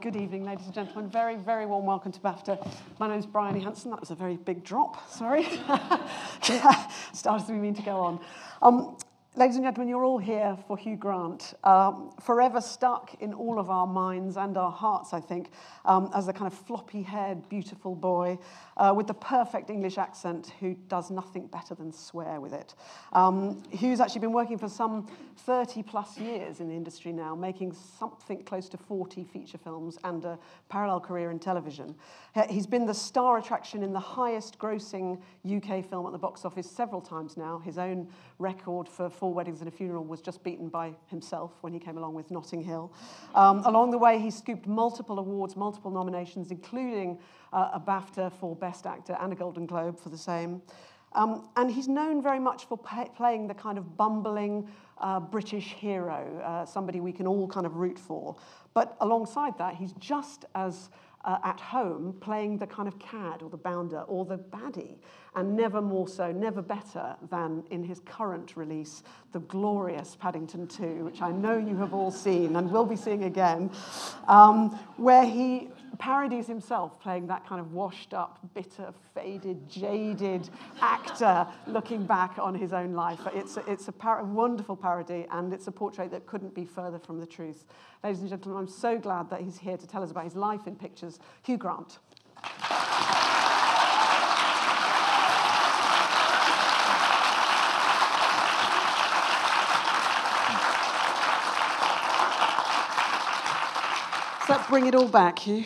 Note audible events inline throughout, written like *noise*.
Good evening, ladies and gentlemen. Very, very warm welcome to BAFTA. My name is Bryony Hanson. That was a very big drop, sorry. *laughs* Started we mean to go on. Um, Ladies and gentlemen, you're all here for Hugh Grant, um, forever stuck in all of our minds and our hearts, I think, um, as a kind of floppy haired, beautiful boy uh, with the perfect English accent who does nothing better than swear with it. Um, Hugh's actually been working for some 30 plus years in the industry now, making something close to 40 feature films and a parallel career in television. He's been the star attraction in the highest grossing UK film at the box office several times now. His own record for Four Weddings and a Funeral was just beaten by himself when he came along with Notting Hill. Um, along the way, he scooped multiple awards, multiple nominations, including uh, a BAFTA for Best Actor and a Golden Globe for the same. Um, and he's known very much for playing the kind of bumbling uh, British hero, uh, somebody we can all kind of root for. But alongside that, he's just as uh, at home playing the kind of cad or the bounder or the baddie, and never more so, never better than in his current release, the glorious Paddington 2, which I know you have all seen and will be seeing again, um, where he parodies himself playing that kind of washed up, bitter, faded, jaded actor looking back on his own life. It's a, it's a par- wonderful parody and it's a portrait that couldn't be further from the truth. Ladies and gentlemen, I'm so glad that he's here to tell us about his life in pictures. Hugh Grant. Bring it all back, Hugh?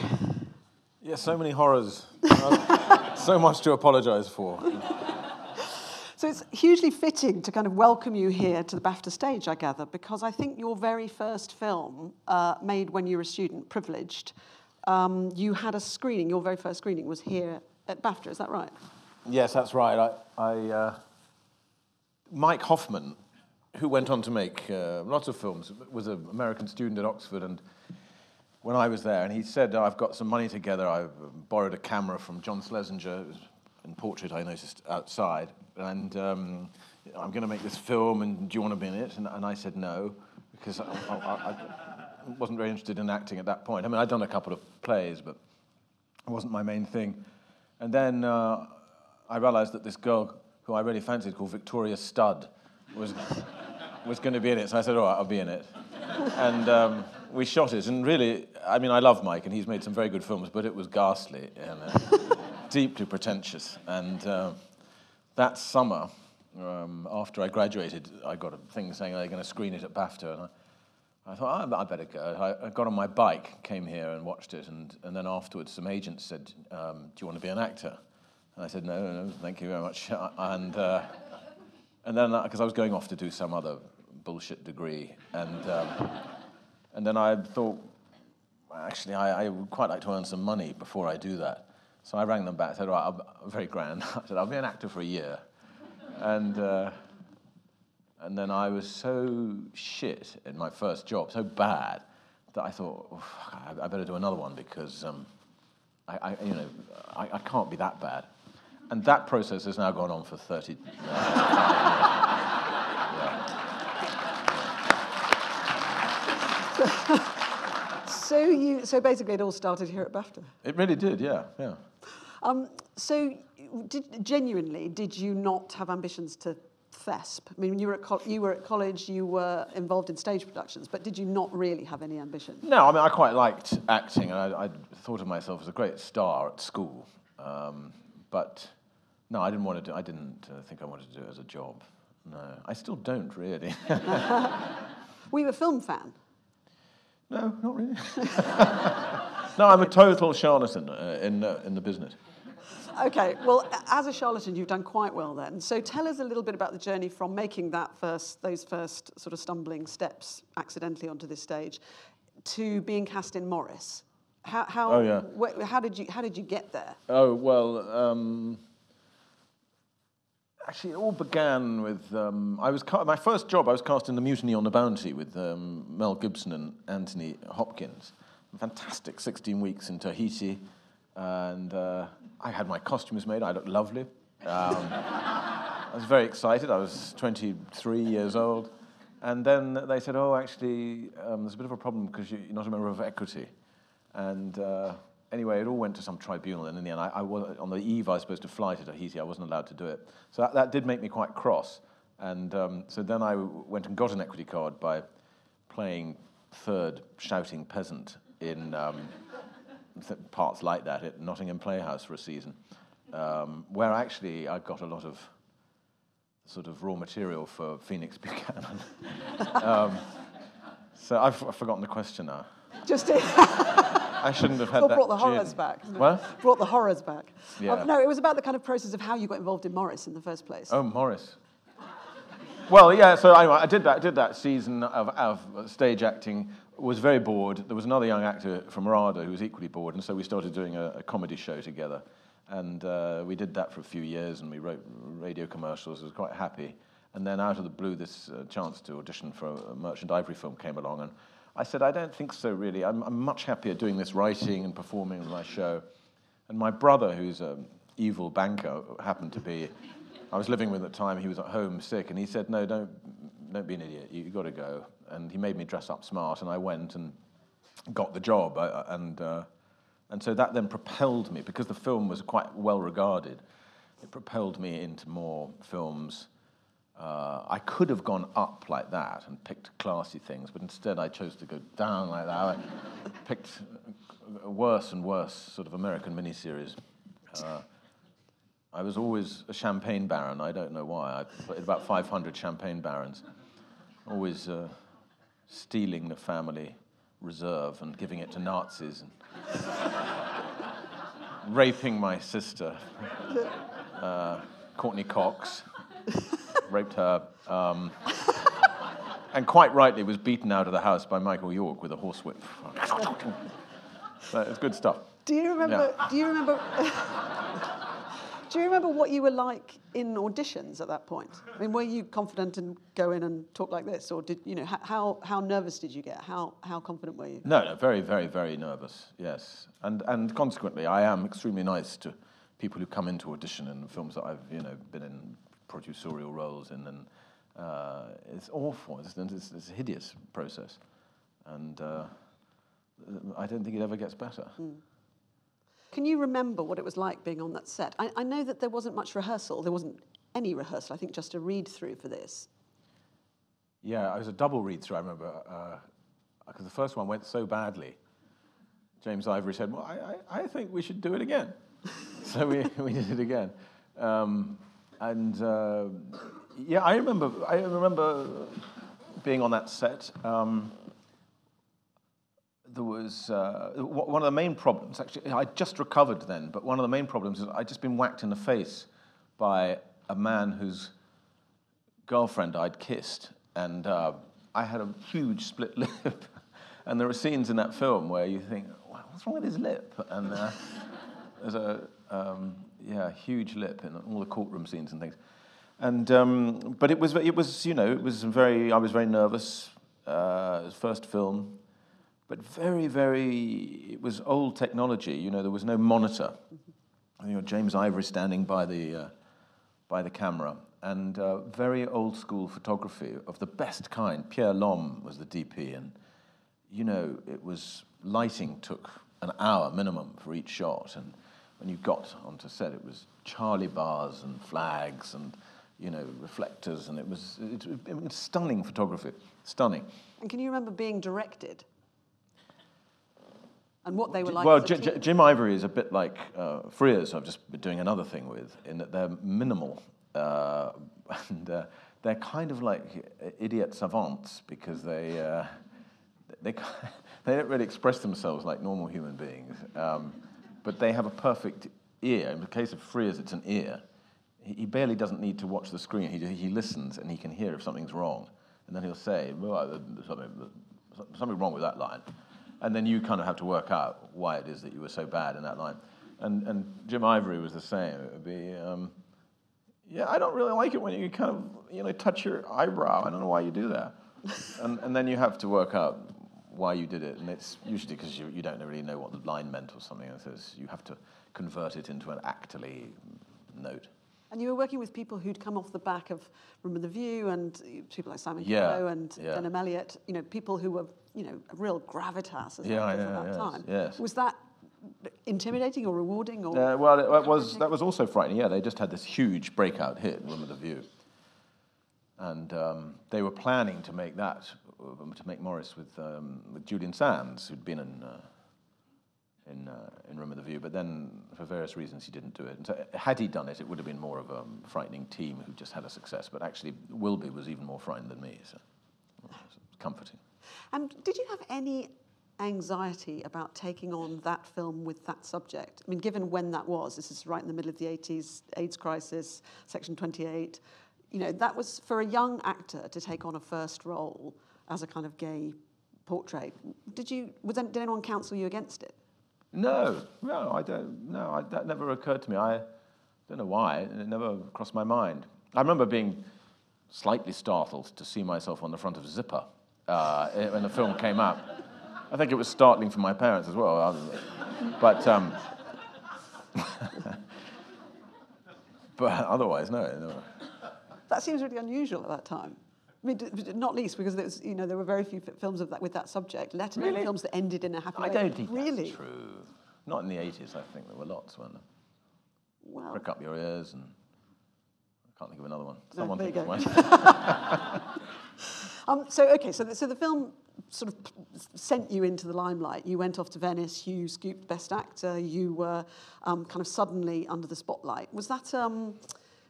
Yeah, so many horrors. *laughs* so much to apologise for. So it's hugely fitting to kind of welcome you here to the BAFTA stage, I gather, because I think your very first film, uh, made when you were a student, Privileged, um, you had a screening, your very first screening was here at BAFTA, is that right? Yes, that's right. I, I uh, Mike Hoffman, who went on to make uh, lots of films, was an American student at Oxford and when I was there, and he said, oh, I've got some money together. I borrowed a camera from John Schlesinger, in portrait I noticed outside, and um, I'm going to make this film, and do you want to be in it? And, and I said no, because I, I, I, wasn't very interested in acting at that point. I mean, I'd done a couple of plays, but it wasn't my main thing. And then uh, I realized that this girl who I really fancied, called Victoria Studd, was, was going to be in it. So I said, all right, I'll be in it. *laughs* and um, we shot it, and really, I mean, I love Mike, and he's made some very good films, but it was ghastly and *laughs* uh, deeply pretentious. And uh, that summer, um, after I graduated, I got a thing saying they're going to screen it at BAFTA, and I, I thought, oh, I better go. I, got on my bike, came here and watched it, and, and then afterwards, some agents said, um, "Do you want to be an actor?" And I said, "No, no, thank you very much." *laughs* And uh, and then, because uh, I was going off to do some other bullshit degree, and um, and then I thought, actually, I, I, would quite like to earn some money before I do that. So I rang them back. Said, right, I'm very grand. *laughs* I said, I'll be an actor for a year. And, uh, and then I was so shit in my first job, so bad, that I thought, I better do another one because um, I, I, you know, I, I, can't be that bad. And that process has now gone on for 30 uh, so you, so basically, it all started here at BAFTA. It really did, yeah, yeah. Um, so, did, genuinely, did you not have ambitions to THESP? I mean, you were, at you were at college, you were involved in stage productions, but did you not really have any ambition? No, I mean, I quite liked acting, and I, I thought of myself as a great star at school. Um, but no, I didn't want to do. I didn't uh, think I wanted to do it as a job. No, I still don't really. we *laughs* were you a film fan? No, not really. *laughs* no, I'm a total charlatan uh, in, uh, in the business. Okay, well, as a charlatan, you've done quite well then. So tell us a little bit about the journey from making that first, those first sort of stumbling steps accidentally onto this stage to being cast in Maurice. How, how, oh, yeah. wh- how, did, you, how did you get there? Oh, well, um, Actually, it all began with um, I was ca- my first job. I was cast in the Mutiny on the Bounty with um, Mel Gibson and Anthony Hopkins. Fantastic 16 weeks in Tahiti, and uh, I had my costumes made. I looked lovely. Um, I was very excited. I was 23 years old, and then they said, "Oh, actually, um, there's a bit of a problem because you're not a member of Equity." And uh, anyway, it all went to some tribunal, and in the end, I, I was, on the eve I was supposed to fly to Tahiti, I wasn't allowed to do it. So that, that did make me quite cross. And um, so then I went and got an equity card by playing third shouting peasant in um, parts like that at Nottingham Playhouse for a season, um, where actually I got a lot of sort of raw material for Phoenix *laughs* Buchanan. um, so I've, I've, forgotten the question now. Just *laughs* I shouldn't have had that. brought the gin. horrors back. What? Brought the horrors back. Yeah. Um, no, it was about the kind of process of how you got involved in Maurice in the first place. Oh, Maurice. Well, yeah. So anyway, I did that. Did that season of, of stage acting. Was very bored. There was another young actor from RADA who was equally bored, and so we started doing a, a comedy show together. And uh, we did that for a few years, and we wrote radio commercials. I was quite happy. And then out of the blue, this uh, chance to audition for a Merchant Ivory film came along, and I said, I don't think so, really. I'm, I'm much happier doing this writing and performing on my show. And my brother, who's an evil banker, happened to be, I was living with at the time, he was at home sick, and he said, No, don't, don't be an idiot, you, have got to go. And he made me dress up smart, and I went and got the job. I, and, uh, and so that then propelled me, because the film was quite well regarded, it propelled me into more films uh, I could have gone up like that and picked classy things, but instead I chose to go down like that. I *laughs* picked worse and worse sort of American miniseries. Uh, I was always a champagne baron. I don't know why. I put about 500 champagne barons, always uh, stealing the family reserve and giving it to Nazis and *laughs* raping my sister, uh, Courteney Cox *laughs* raped her, um, *laughs* and quite rightly was beaten out of the house by Michael York with a horsewhip. it's good stuff. Do you remember? Yeah. Do you remember? *laughs* do you remember what you were like in auditions at that point? I mean, were you confident and go in and talk like this, or did you know how how nervous did you get? How how confident were you? No, no, very, very, very nervous. Yes, and and consequently, I am extremely nice to people who come into audition in films that I've you know been in producerial roles in, and uh, it's awful. It's, it's, it's, a hideous process, and uh, I don't think it ever gets better. Mm. Can you remember what it was like being on that set? I, I know that there wasn't much rehearsal. There wasn't any rehearsal. I think just a read through for this. Yeah, it was a double read through. I remember because uh, the first one went so badly. James Ivory said, "Well, I, I, I think we should do it again." *laughs* so we, we did it again. Um, and uh, yeah, I remember. I remember being on that set. Um, there was uh, one of the main problems. Actually, I just recovered then, but one of the main problems is I'd just been whacked in the face by a man whose girlfriend I'd kissed, and uh, I had a huge split *laughs* lip. and there are scenes in that film where you think, "What's wrong with his lip?" And uh, there's a um, yeah, huge lip in all the courtroom scenes and things. And um, but it was it was you know it was very I was very nervous. Uh, first film, but very very it was old technology. You know there was no monitor. You know James Ivory standing by the uh, by the camera and uh, very old school photography of the best kind. Pierre Lhomme was the DP, and you know it was lighting took an hour minimum for each shot and when you got onto set, it was Charlie bars and flags and you know reflectors, and it was, it, it was stunning photography, stunning. And can you remember being directed? And what they were like? Well, J- J- Jim Ivory is a bit like uh, Frears. I've just been doing another thing with, in that they're minimal uh, *laughs* and uh, they're kind of like idiot savants because they uh, they they *laughs* don't really express themselves like normal human beings. Um, but they have a perfect ear. In the case of Frears, it's an ear. He, barely doesn't need to watch the screen. He, he listens and he can hear if something's wrong. And then he'll say, well, something, something wrong with that line. And then you kind of have to work out why it is that you were so bad in that line. And, and Jim Ivory was the same. It would be, um, yeah, I don't really like it when you kind of, you know, touch your eyebrow. I don't know why you do that. and, and then you have to work out why you did it, and it's usually because you, you don't really know what the line meant or something, and so you have to convert it into an actly note. And you were working with people who'd come off the back of Room of the View and people like Simon Yeah, Hugh and yeah. Denholm Elliott, you know, people who were, you know, real gravitas as Yeah, actors at that yes, time. yes. Was that intimidating or rewarding or Uh, well, it, it was that was also frightening. Yeah, they just had this huge breakout hit, Room of the View, and um, they were planning to make that to make Maurice with um, with Julian Sands, who'd been in uh, in uh, in Room of the View, but then for various reasons he didn't do it. And so, had he done it, it would have been more of a frightening team who just had a success. But actually, Wilby was even more frightened than me, so comforting. And did you have any anxiety about taking on that film with that subject? I mean, given when that was, this is right in the middle of the 80s, AIDS crisis, Section 28. You know, that was for a young actor to take on a first role as a kind of gay portrait. Did you? Was did anyone counsel you against it? No, no, I don't. No, I, that never occurred to me. I don't know why. It never crossed my mind. I remember being slightly startled to see myself on the front of Zipper uh, when the film came out. I think it was startling for my parents as well. But, um, *laughs* but otherwise, no, no. That seems really unusual at that time. I mean, not least because there was, you know, there were very few f- films of that with that subject, let alone Really? films that ended in a happy I way. don't think really. that's true. Not in the 80s, I think there were lots, weren't there? Well, Prick up your ears and I can't think of another one. No, Someone you think of one. *laughs* Um, so okay, so the, so the film sort of p- sent you into the limelight. You went off to Venice. You scooped Best Actor. You were um, kind of suddenly under the spotlight. Was that? Um,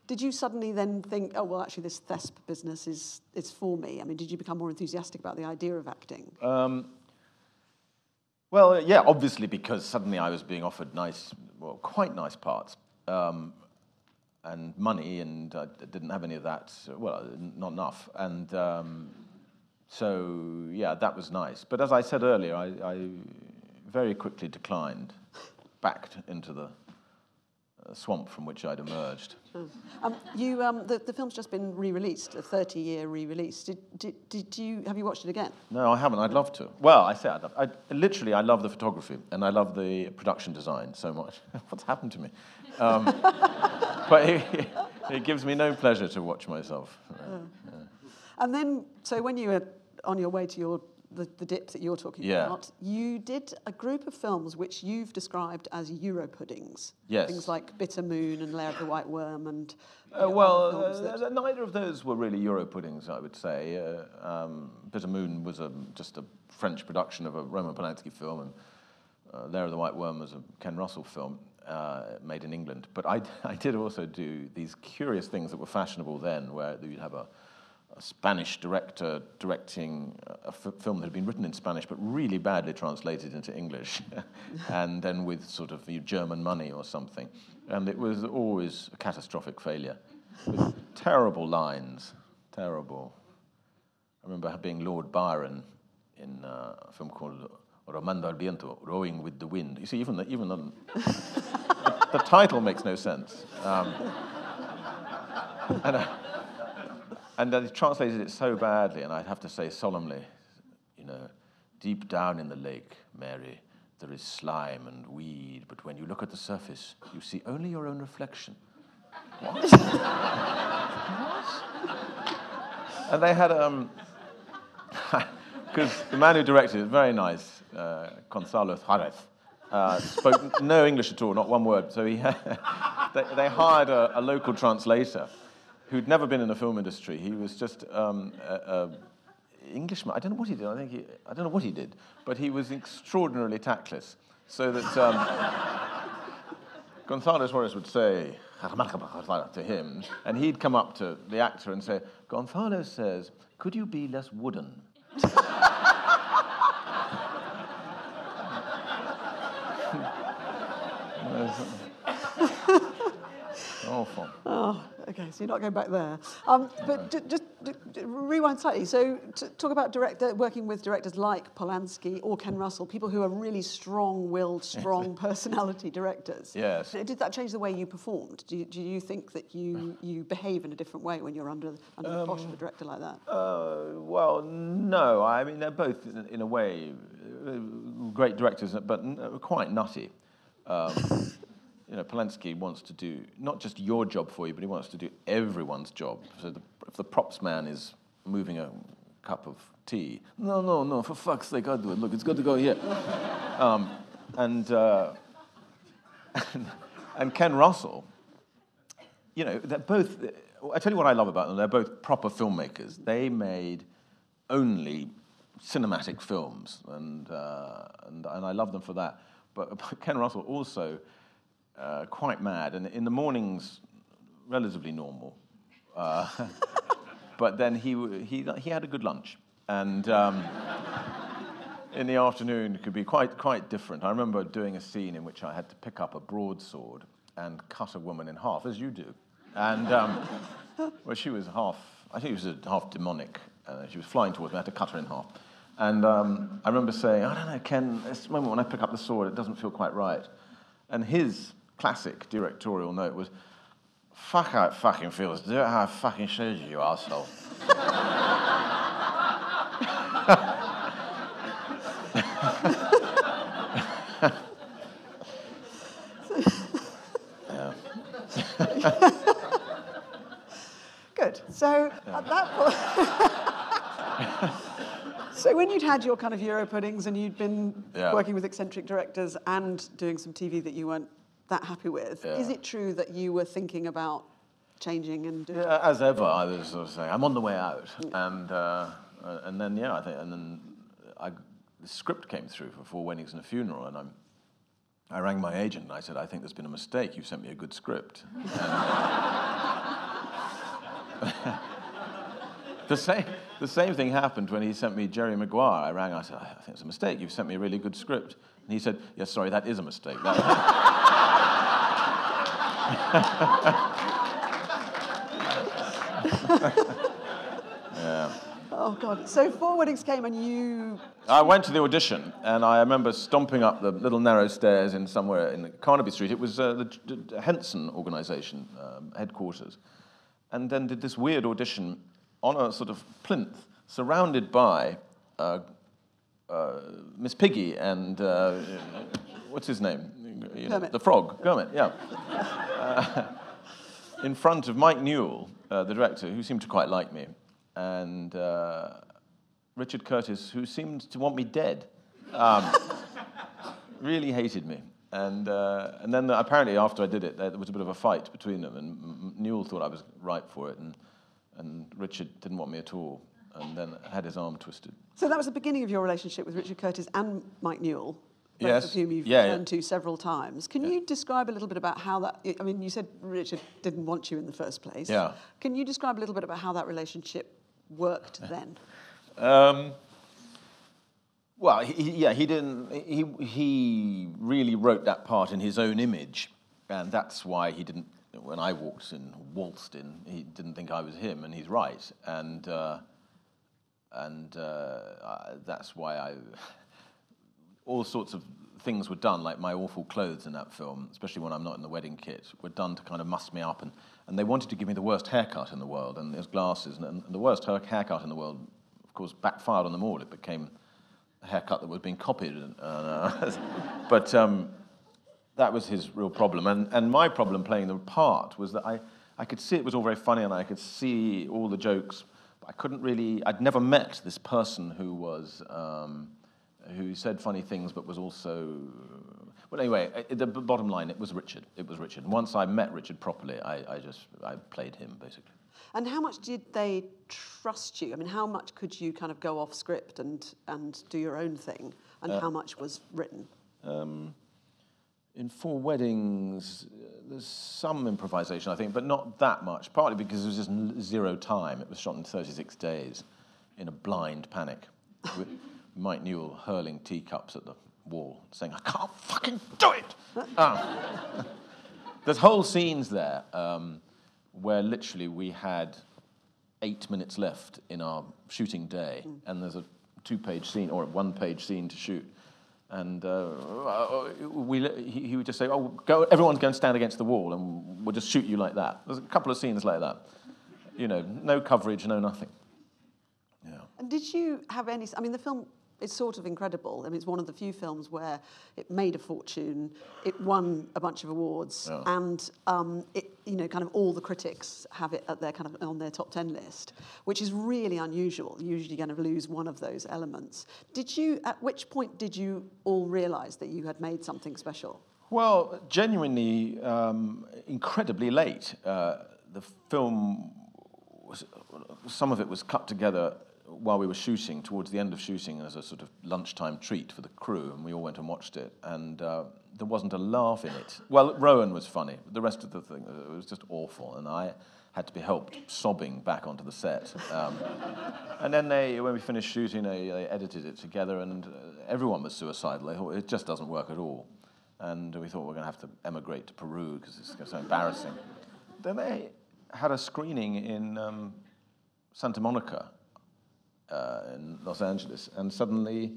did you suddenly then think, oh well, actually, this Thesp business is is for me? I mean, did you become more enthusiastic about the idea of acting? Um, well, uh, yeah, obviously because suddenly I was being offered nice, well, quite nice parts, um, and money, and I didn't have any of that. so- Well, uh, not enough, and um, so yeah, that was nice. But as I said earlier, I, I very quickly declined, backed into the uh, swamp from which I'd emerged. Um, you, um, the, the film's just been re-released, a 30-year re-release. Did, did, did you have you watched it again? No, I haven't. I'd love to. Well, I say I'd love. I, literally, I love the photography and I love the production design so much. *laughs* What's happened to me? Um, *laughs* but it, it gives me no pleasure to watch myself. And then, so when you were on your way to your the, the dip that you're talking Yeah. about, you did a group of films which you've described as Euro puddings. Yes. Things like Bitter Moon and Lair of the White Worm and. Uh, well, uh, that- neither of those were really Euro puddings, I would say. Uh, um, Bitter Moon was a, just a French production of a Roman Polanski film, and uh, Lair of the White Worm was a Ken Russell film uh, made in England. But I, *laughs* I did also do these curious things that were fashionable then, where you'd have a, a Spanish director directing a f- film that had been written in Spanish but really badly translated into English, *laughs* and then with sort of German money or something. And it was always a catastrophic failure. With terrible lines, terrible. I remember being Lord Byron in uh, a film called Remando al Viento, Rowing with the Wind. You see, even the, even the, *laughs* the title makes no sense. Um, *laughs* and, uh, and they translated it so badly, and I'd have to say solemnly, you know, deep down in the lake, Mary, there is slime and weed, but when you look at the surface, you see only your own reflection. What? what? And they had, um, *laughs* because the man who directed it, very nice, uh, Gonzalo Suarez, uh, spoke no English at all, not one word. So he *laughs* they, they hired a, a local translator who'd never been in the film industry. He was just um, Englishman. I don't know what he did. I think he, I don't know what he did, but he was extraordinarily tactless. So that um, *laughs* Gonzalo Suarez would say *laughs* to him, and he'd come up to the actor and say, Gonzalo says, could you be less wooden? *laughs* Awful. Oh, okay, so you're not going back there. Um, but ju- just rewind slightly. So, talk about director, working with directors like Polanski or Ken Russell, people who are really strong-willed, *laughs* strong personality directors. Yes. Did that change the way you performed? Do you, do you think that you, *sighs* you behave in a different way when you're under, under the posh of a director like that? Uh, well, no. I mean, they're both, in, in a way, uh, great directors, but quite nutty. Um, *laughs* you know, Polanski wants to do not just your job for you, but he wants to do everyone's job. So the, if the props man is moving a cup of tea, no, no, no, for fuck's sake, I'll do it. Look, it's got to go here. *laughs* um, and, uh, and, *laughs* and Ken Russell, you know, they're both. I tell you what I love about them. They're both proper filmmakers. They made only cinematic films, and uh, and, and I love them for that. But, *laughs* but Ken Russell also uh, quite mad, and in the mornings, relatively normal. Uh, *laughs* but then he, he, he had a good lunch, and um, in the afternoon it could be quite, quite different. I remember doing a scene in which I had to pick up a broadsword and cut a woman in half, as you do. And um, well, she was half, I think she was a half demonic. Uh, she was flying towards me, I had to cut her in half. And um, I remember saying, I don't know, Ken, this moment when I pick up the sword, it doesn't feel quite right. And his classic directorial note was, fuck how it fucking feels. Do it how I fucking showed you, you asshole. *laughs* Good. So at that point. *laughs* so when you'd had your kind of Euro puddings and you'd been Yeah. working with eccentric directors and doing some TV that you weren't that happy with, Yeah. is it true that you were thinking about changing and doing? Yeah, as ever, I was sort of saying, I'm on the way out. And, uh, uh, and then, yeah, I think, and then I, the script came through for Four Weddings and a Funeral, and I'm, I rang my agent and I said, I think there's been a mistake. You sent me a good script. *laughs* *laughs* The, same, the same thing happened when he sent me Jerry Maguire. I rang, I said, I think it's a mistake. You've sent me a really good script. And he said, Yes, sorry, that is a mistake. *laughs* That- *laughs* Oh God! So four weddings came and you. I went to the audition, and I remember stomping up the little narrow stairs in somewhere in Carnaby Street. It was uh, the, Henson organisation um, headquarters, and then did this weird audition on a sort of plinth, surrounded by uh, uh, Miss Piggy and uh, what's his name? You know, the frog, Kermit. Yeah. Uh, *laughs* in front of Mike Newell, uh, the director, who seemed to quite like me, and uh, Richard Curtis, who seemed to want me dead, um, *laughs* really hated me. And, uh, and then apparently after I did it, there was a bit of a fight between them, and Newell thought I was right for it, and, and Richard didn't want me at all, and then had his arm twisted. So that was the beginning of your relationship with Richard Curtis and Mike Newell. Both Yes. Of whom you've Yeah, yeah. returned to several times. Can you describe a little bit about how that? I mean, you said Richard didn't want you in the first place. Yeah. Can you describe a little bit about how that relationship worked then? Um, well, he, he- yeah, he didn't. He he really wrote that part in his own image, and that's why he didn't. When I walked in, waltzed in, he didn't think I was him, and he's right. And uh, and uh, I- that's why I. All sorts of things were done, like my awful clothes in that film, especially when I'm not in the wedding kit, were done to kind of muss me up. And, and they wanted to give me the worst haircut in the world, and there's glasses, and, and the worst haircut in the world, of course, backfired on them all. It became a haircut that was being copied. And, uh, *laughs* but um, that was his real problem. And, and my problem playing the part was that I, I could see it was all very funny and I could see all the jokes. But I couldn't really, I'd never met this person who was, um, who said funny things but was also, well, anyway, uh, the bottom line, it was Richard. It was Richard. And once I met Richard properly, I, I just, I played him basically. And how much did they trust you? I mean, how much could you kind of go off script and, and do your own thing? And Uh, how much was written? Um, in Four Weddings, uh, there's some improvisation, I think, but not that much, partly because it was just zero time. It was shot in 36 days in a blind panic, *laughs* Mike Newell hurling teacups at the wall, saying, I can't fucking do it! Um, *laughs* there's whole scenes there um, where literally we had eight minutes left in our shooting day, and there's a two-page scene or a one-page scene to shoot. And uh, we, he, he would just say, "Oh, go! Everyone's going to stand against the wall, and we'll just shoot you like that." There's a couple of scenes like that. You know, no coverage, no nothing. Yeah. And did you have any? I mean, the film it's sort of incredible. I mean, it's one of the few films where it made a fortune, it won a bunch of awards, Yeah. and um, it, you know, kind of all the critics have it at their kind of on their top ten list, which is really unusual. You usually kind of lose one of those elements. Did you? At which point did you all realise that you had made something special? Well, genuinely, um, incredibly late. Uh, the film, was, some of it was cut together while we were shooting, towards the end of shooting, as a sort of lunchtime treat for the crew, and we all went and watched it. And uh, there wasn't a laugh in it. Well, Rowan was funny, but the rest of the thing it was just awful, and I had to be helped sobbing back onto the set. Um, and then they, when we finished shooting, they, they edited it together, and uh, everyone was suicidal. They thought it just doesn't work at all. And we thought we're going to have to emigrate to Peru because it's so embarrassing. Then they had a screening in um, Santa Monica, uh, in Los Angeles, and suddenly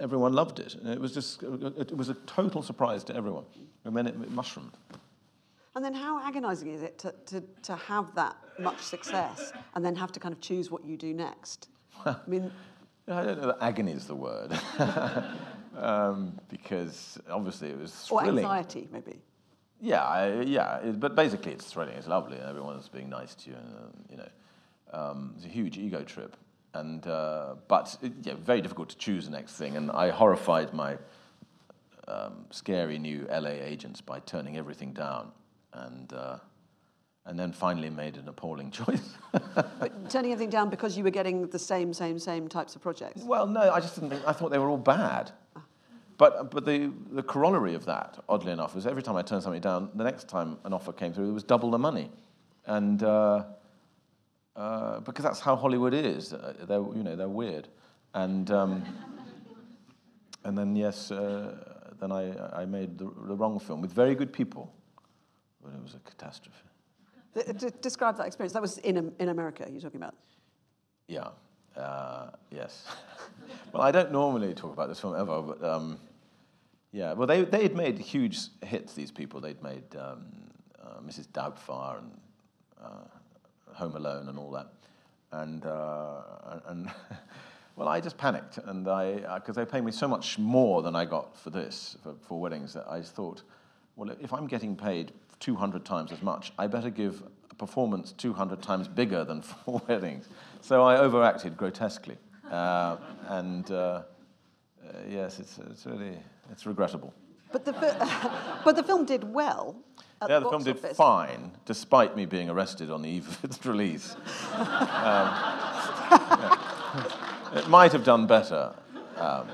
everyone loved it. And it was just, it was a total surprise to everyone. And then it, it mushroomed. And then how agonising is it to, to, to have that much success and then have to kind of choose what you do next? I mean, *laughs* I don't know that agony is the word. *laughs* um, because obviously it was thrilling. or anxiety, maybe. Yeah, I, yeah, it, but basically it's thrilling. It's lovely, and everyone's being nice to you. And, you know, um, it's a huge ego trip, and uh, but it, yeah, very difficult to choose the next thing. And I horrified my um, scary new LA agents by turning everything down, and uh, and then finally made an appalling *laughs* choice. But turning everything down because you were getting the same, same, same types of projects. well, no, I just didn't think. I thought they were all bad. But, but the, the corollary of that, oddly enough, was every time I turned something down, the next time an offer came through, it was double the money. And uh, uh, because that's how Hollywood is. Uh, they're, you know, they're weird. And, um, *laughs* and then, yes, uh, then I, I made the, the wrong film with very good people, but it was a catastrophe. D- Describe that experience. That was in, in America you're talking about. Yeah. Uh, yes. *laughs* well, I don't normally talk about this film ever, but um, yeah. Well, they they had made huge hits. These people. They'd made um, uh, Mrs. Doubtfire and uh, Home Alone and all that, and uh, and. *laughs* Well, I just panicked, and I because they paid me so much more than I got for this for, for weddings that I thought, well, if I'm getting paid 200 times as much, I better give a performance 200 times bigger than *laughs* four weddings. So I overacted grotesquely, uh, and uh, uh, yes, it's, it's really it's regrettable. But the, but *laughs* the film did well. At yeah, the the film did office. fine, despite me being arrested on the eve of its release. um, yeah. *laughs* It might have done better um,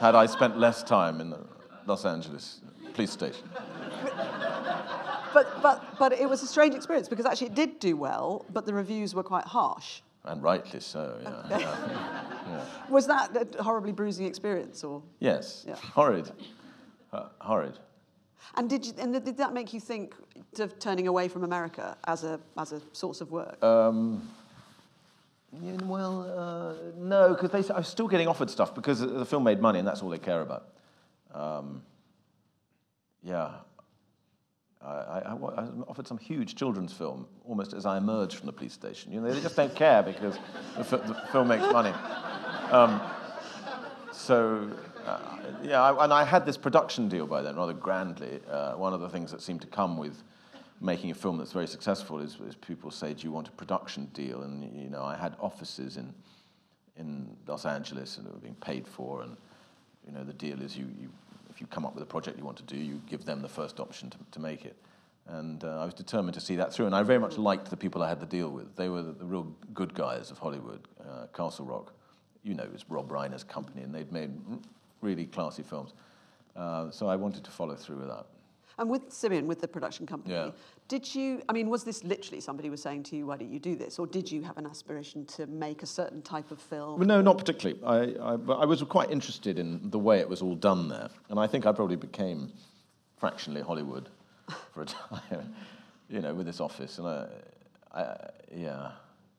had I spent less time in the Los Angeles police station. But, but, but it was a strange experience because actually it did do well, but the reviews were quite harsh. And rightly so, yeah. yeah. *laughs* Was that a horribly bruising experience, or? Yes, Yeah. horrid. Uh, horrid. And did you, and did that make you think of turning away from America as a as a source of work? Um, yeah, well, uh, no, because I was still getting offered stuff because the film made money and that's all they care about. Um, yeah. I, I, I I was offered some huge children's film almost as I emerged from the police station. You know, they just don't care because the, the film makes money. Um, so, uh, yeah, I, and I had this production deal by then, rather grandly. Uh, one of the things that seemed to come with making a film that's very successful is, is people say, "Do you want a production deal?" And you know, I had offices in in Los Angeles and they were being paid for, and you know, the deal is you, you if you come up with a project you want to do, you give them the first option to, to make it. And uh, I was determined to see that through, and I very much liked the people I had to deal with. They were the, the real good guys of Hollywood. Uh, Castle Rock, you know, it was Rob Reiner's company, and they'd made really classy films. Uh, so I wanted to follow through with that. And with Simian, with the production company, Yeah. did you? I mean, was this literally somebody was saying to you, "Why don't you do this?" Or did you have an aspiration to make a certain type of film? Well, no, not particularly. I, I, I was quite interested in the way it was all done there, and I think I probably became fractionally Hollywood for a *laughs* time, you know, with this office. And I, I, yeah,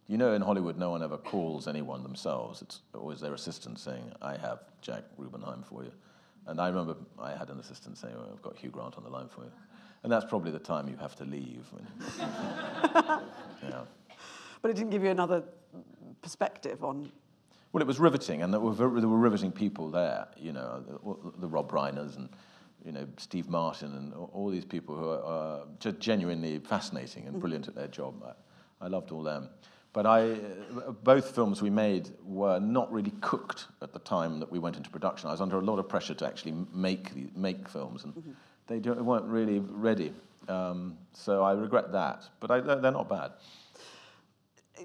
you know, in Hollywood, no one ever calls anyone themselves. It's always their assistant saying, "I have Jack Rubenheim for you," and I remember I had an assistant saying, oh, "I've got Hugh Grant on the line for you," and that's probably the time you have to leave. When, *laughs* yeah. But it didn't give you another perspective on. Well, it was riveting, and there were, there were riveting people there. You know, the, the Rob Reiners and you know Steve Martin and all- all these people who are uh, just genuinely fascinating and brilliant at their job. I, I loved all them. But I, both films we made were not really cooked at the time that we went into production. I was under a lot of pressure to actually make make films, and they don't, weren't really ready. Um, so I regret that. But I, they're not bad.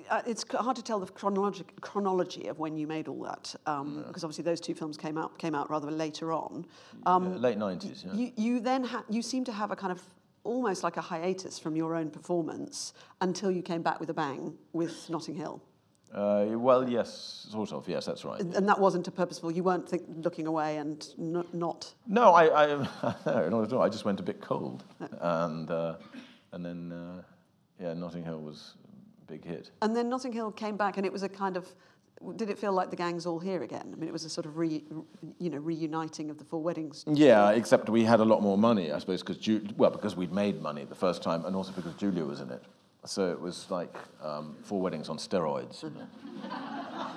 Uh, it's hard to tell the chronology, chronology of when you made all that, um, because obviously those two films came out came out rather later on. Um, Yeah, late nineties. Yeah. You, you then ha- you seem to have a kind of almost like a hiatus from your own performance until you came back with a bang with Notting Hill. Uh, well, yes, sort of. Yes, that's right. And that wasn't a purposeful, you weren't think, looking away and n- not. No, I, I *laughs* no, not at all. I just went a bit cold, and uh, and then uh, yeah, Notting Hill was a big hit. And then Notting Hill came back and it was a kind of, did it feel like the gang's all here again? I mean, it was a sort of re, you know, reuniting of the four weddings. Yeah, except we had a lot more money, I suppose, because Ju- well, because we'd made money the first time, and also because Julia was in it. So it was like um, four weddings on steroids. *laughs*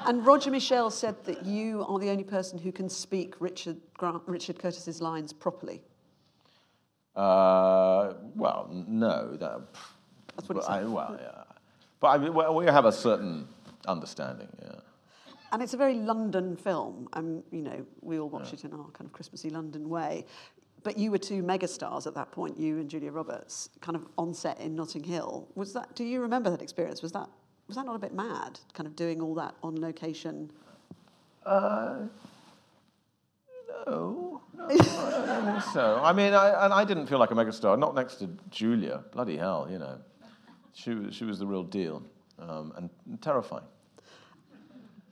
And Roger Michell said that you are the only person who can speak Richard, Grant, Richard Curtis's lines properly. Uh, well, no, that, That's what he but I, said. well, yeah, but I mean, well, we have a certain understanding. Yeah. And it's a very London film. And, you know, we all watch it in our kind of Christmassy London way. But you were two megastars at that point, you and Julia Roberts, kind of on set in Notting Hill. Was that, do you remember that experience? Was that, was that not a bit mad, kind of doing all that on location? Uh, no, no, I don't think so. I mean, I, and I didn't feel like a megastar. Not next to Julia. Bloody hell, you know. She was, she was the real deal, um, and terrifying.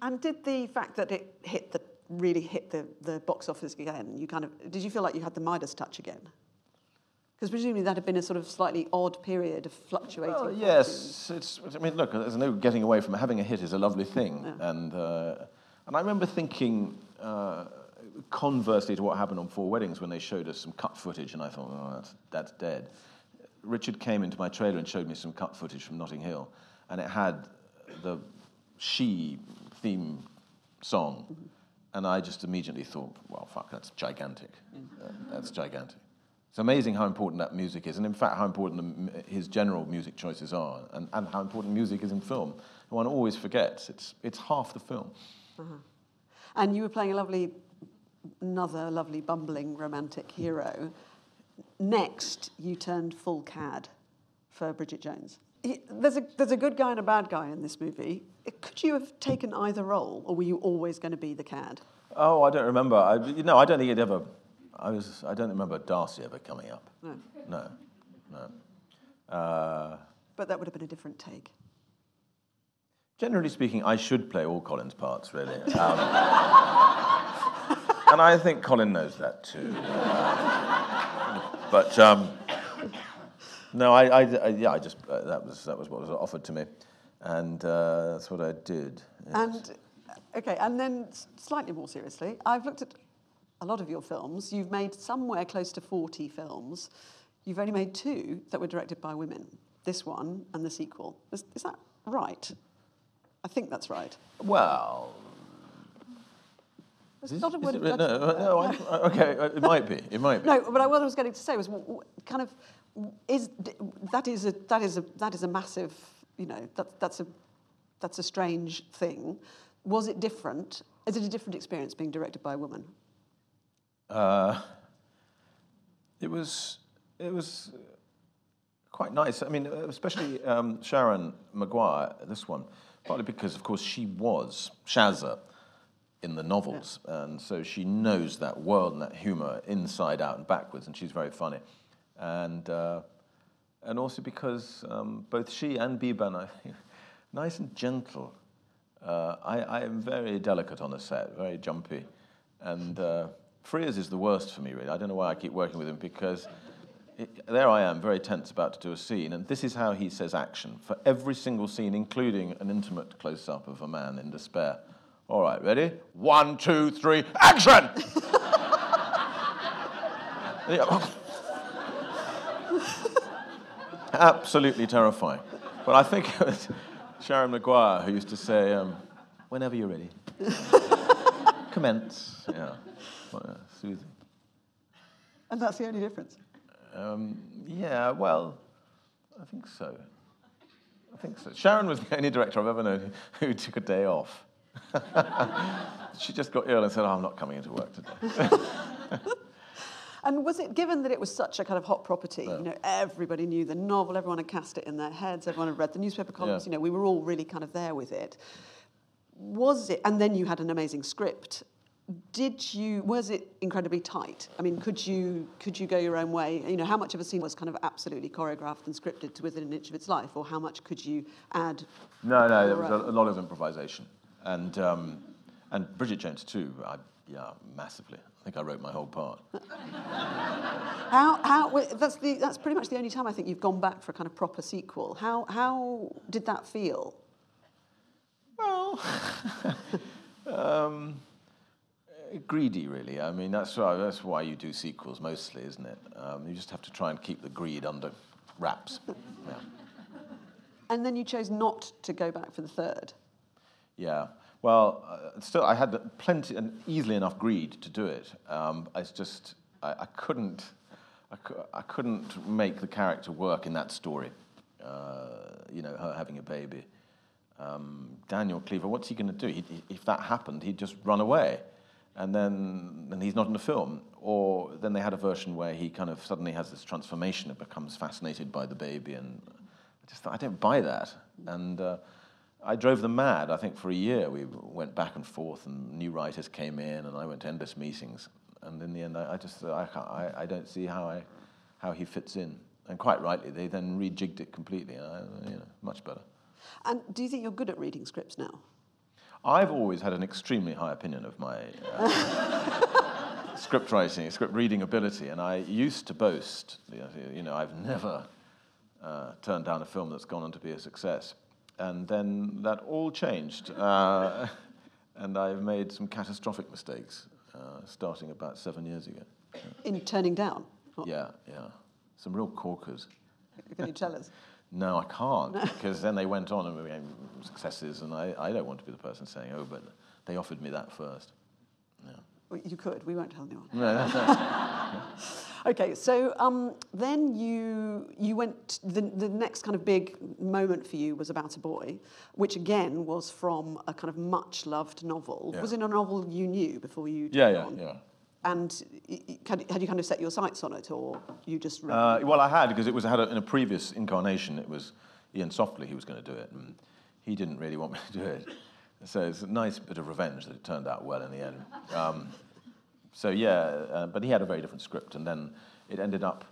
And did the fact that it hit the, really hit the, the box office again, you kind of, did you feel like you had the Midas touch again? Because presumably that had been a sort of slightly odd period of fluctuating. Well, yes, it's. I mean, look, there's no getting away from it. Having a hit is a lovely thing, Yeah. and uh, and I remember thinking. Uh, Conversely to what happened on Four Weddings when they showed us some cut footage, and I thought, oh, that's, that's dead. Richard came into my trailer and showed me some cut footage from Notting Hill, and it had the She theme song, and I just immediately thought, well, fuck, that's gigantic. Uh, that's gigantic. It's amazing how important that music is, and in fact, how important the, his general music choices are, and, and how important music is in film. One always forgets. It's, it's half the film. And you were playing a lovely, another lovely bumbling romantic hero. Next, you turned full cad for Bridget Jones. He- There's a, there's a good guy and a bad guy in this movie. Could you have taken either role, or were you always going to be the cad? Oh, I don't remember. I, you know, I don't think it ever. I was. I don't remember Darcy ever coming up. No. No, no. Uh, But that would have been a different take. generally speaking, I should play all Colin's parts, really. Um, *laughs* and I think Colin knows that too. but um, no, I, I, I- yeah, I just uh, that was that was what was offered to me, and uh, that's what I did. And okay, and then slightly more seriously, I've looked at a lot of your films. You've made somewhere close to 40 films. You've only made two that were directed by women. This one and the sequel. Is, is that right? I think that's right. Well, It's not a word. it- that's- no, no, *laughs* I, okay, it might be. It might be. No, but what I was getting to say was kind of is that is a that is a that is a massive you know that that's a that's a strange thing. Was it different? Is it a different experience being directed by a woman? Uh, it was it was quite nice. I mean, especially um, Sharon Maguire, this one, partly because, of course, she was Shazza in the novels, and so she knows that world and that humour inside out and backwards, and she's very funny, and uh, and also because um, both she and Beeban are *laughs* nice and gentle. Uh, I, I am very delicate on the set, very jumpy, and uh, Frears is the worst for me. Really, I don't know why I keep working with him because there I am, very tense, about to do a scene, and this is how he says action for every single scene, including an intimate close-up of a man in despair. All right, ready? One, two, three, action! *laughs* *laughs* Absolutely terrifying. But I think it was Sharon Maguire who used to say, um, whenever you're ready. *laughs* Commence, yeah. Uh, soothing. And that's the only difference. Um, yeah, well, I think so. I think so. Sharon was the only director I've ever known who, who took a day off. *laughs* she just got ill and said, oh, I'm not coming into work today. And was it given that it was such a kind of hot property? You know, everybody knew the novel, everyone had cast it in their heads, everyone had read the newspaper columns. Yeah. You know, we were all really kind of there with it. Was it? And then you had an amazing script. Did you? Was it incredibly tight? I mean, could you could you go your own way? You know, how much of a scene was kind of absolutely choreographed and scripted to within an inch of its life, or how much could you add? No, no, there was a, a lot of improvisation, and um, and Bridget Jones too. I, yeah, massively. I think I wrote my whole part. *laughs* How, how, that's, the, that's pretty much the only time I think you've gone back for a kind of proper sequel. How, how did that feel? Well, *laughs* um, greedy, really. I mean, that's why that's why you do sequels mostly, isn't it? Um, you just have to try and keep the greed under wraps. Yeah. *laughs* And then you chose not to go back for the third. Yeah. Well, uh, still, I had plenty and easily enough greed to do it. Um, I just, I, I couldn't, I, cou- I couldn't make the character work in that story. Uh, you know, her having a baby. Um, Daniel Cleaver, what's he going to do? He- if that happened, he'd just run away, and then and he's not in the film. Or then they had a version where he kind of suddenly has this transformation and becomes fascinated by the baby, and I just thought I don't buy that, and. Uh, I drove them mad. I think for a year we went back and forth, and new writers came in, and I went to endless meetings. And in the end, I, I just I, can't, I, I don't see how I how he fits in. And quite rightly, they then rejigged it completely. And I, you know, much better. And do you think you're good at reading scripts now? I've always had an extremely high opinion of my uh, *laughs* script writing, script reading ability, and I used to boast, you know, you know I've never uh, turned down a film that's gone on to be a success. And then that all changed, uh, *laughs* and I've made some catastrophic mistakes, uh, starting about seven years ago. In turning down? Yeah, yeah, some real corkers. Can you tell us? *laughs* No, I can't, because then they went on and became successes, and I, I don't want to be the person saying, oh, but they offered me that first. Yeah. Well, You could. We won't tell anyone. No. *laughs* Okay, so um, then you you went. The the next kind of big moment for you was about a boy, which again was from a kind of much loved novel. Yeah. Was it a novel you knew before you? yeah, yeah, on? yeah. And y- y- had had you kind of set your sights on it, or you just? Uh, well, I had because it was had a, in a previous incarnation. It was Iain Softley who was going to do it, and he didn't really want me to do it. So it's a nice bit of revenge that it turned out well in the end. Um, so yeah, uh, but he had a very different script, and then it ended up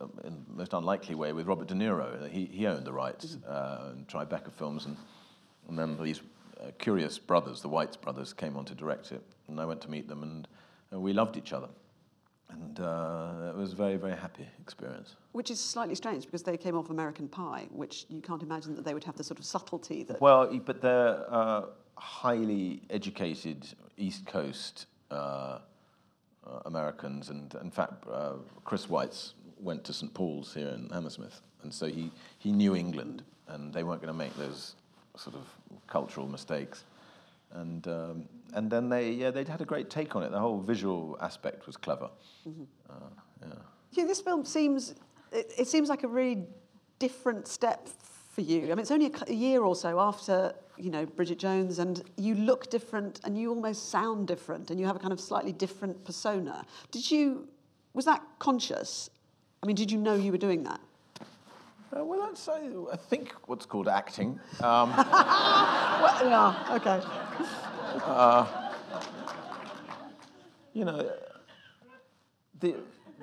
uh, in the most unlikely way with Robert De Niro. He, he owned the rights, uh, and Tribeca Films, and, and then these uh, curious brothers, the Weitz brothers, came on to direct it, and I went to meet them, and uh, we loved each other. And uh, it was a very, very happy experience. Which is slightly strange because they came off American Pie, which you can't imagine that they would have the sort of subtlety that. Well, but they're uh, highly educated East Coast uh, uh, Americans, and in fact, uh, Chris Weitz went to St Paul's here in Hammersmith, and so he, he knew England, and they weren't going to make those sort of cultural mistakes. And um, and then they yeah they'd had a great take on it. The whole visual aspect was clever. Uh, yeah. Yeah, this film seems it, it seems like a really different step for you. I mean, it's only a, a year or so after you know Bridget Jones, and you look different, and you almost sound different, and you have a kind of slightly different persona. Did you? Was that conscious? I mean, did you know you were doing that? Uh, well, that's I, I think what's called acting. Um, *laughs* Well, yeah. Okay. you know, the,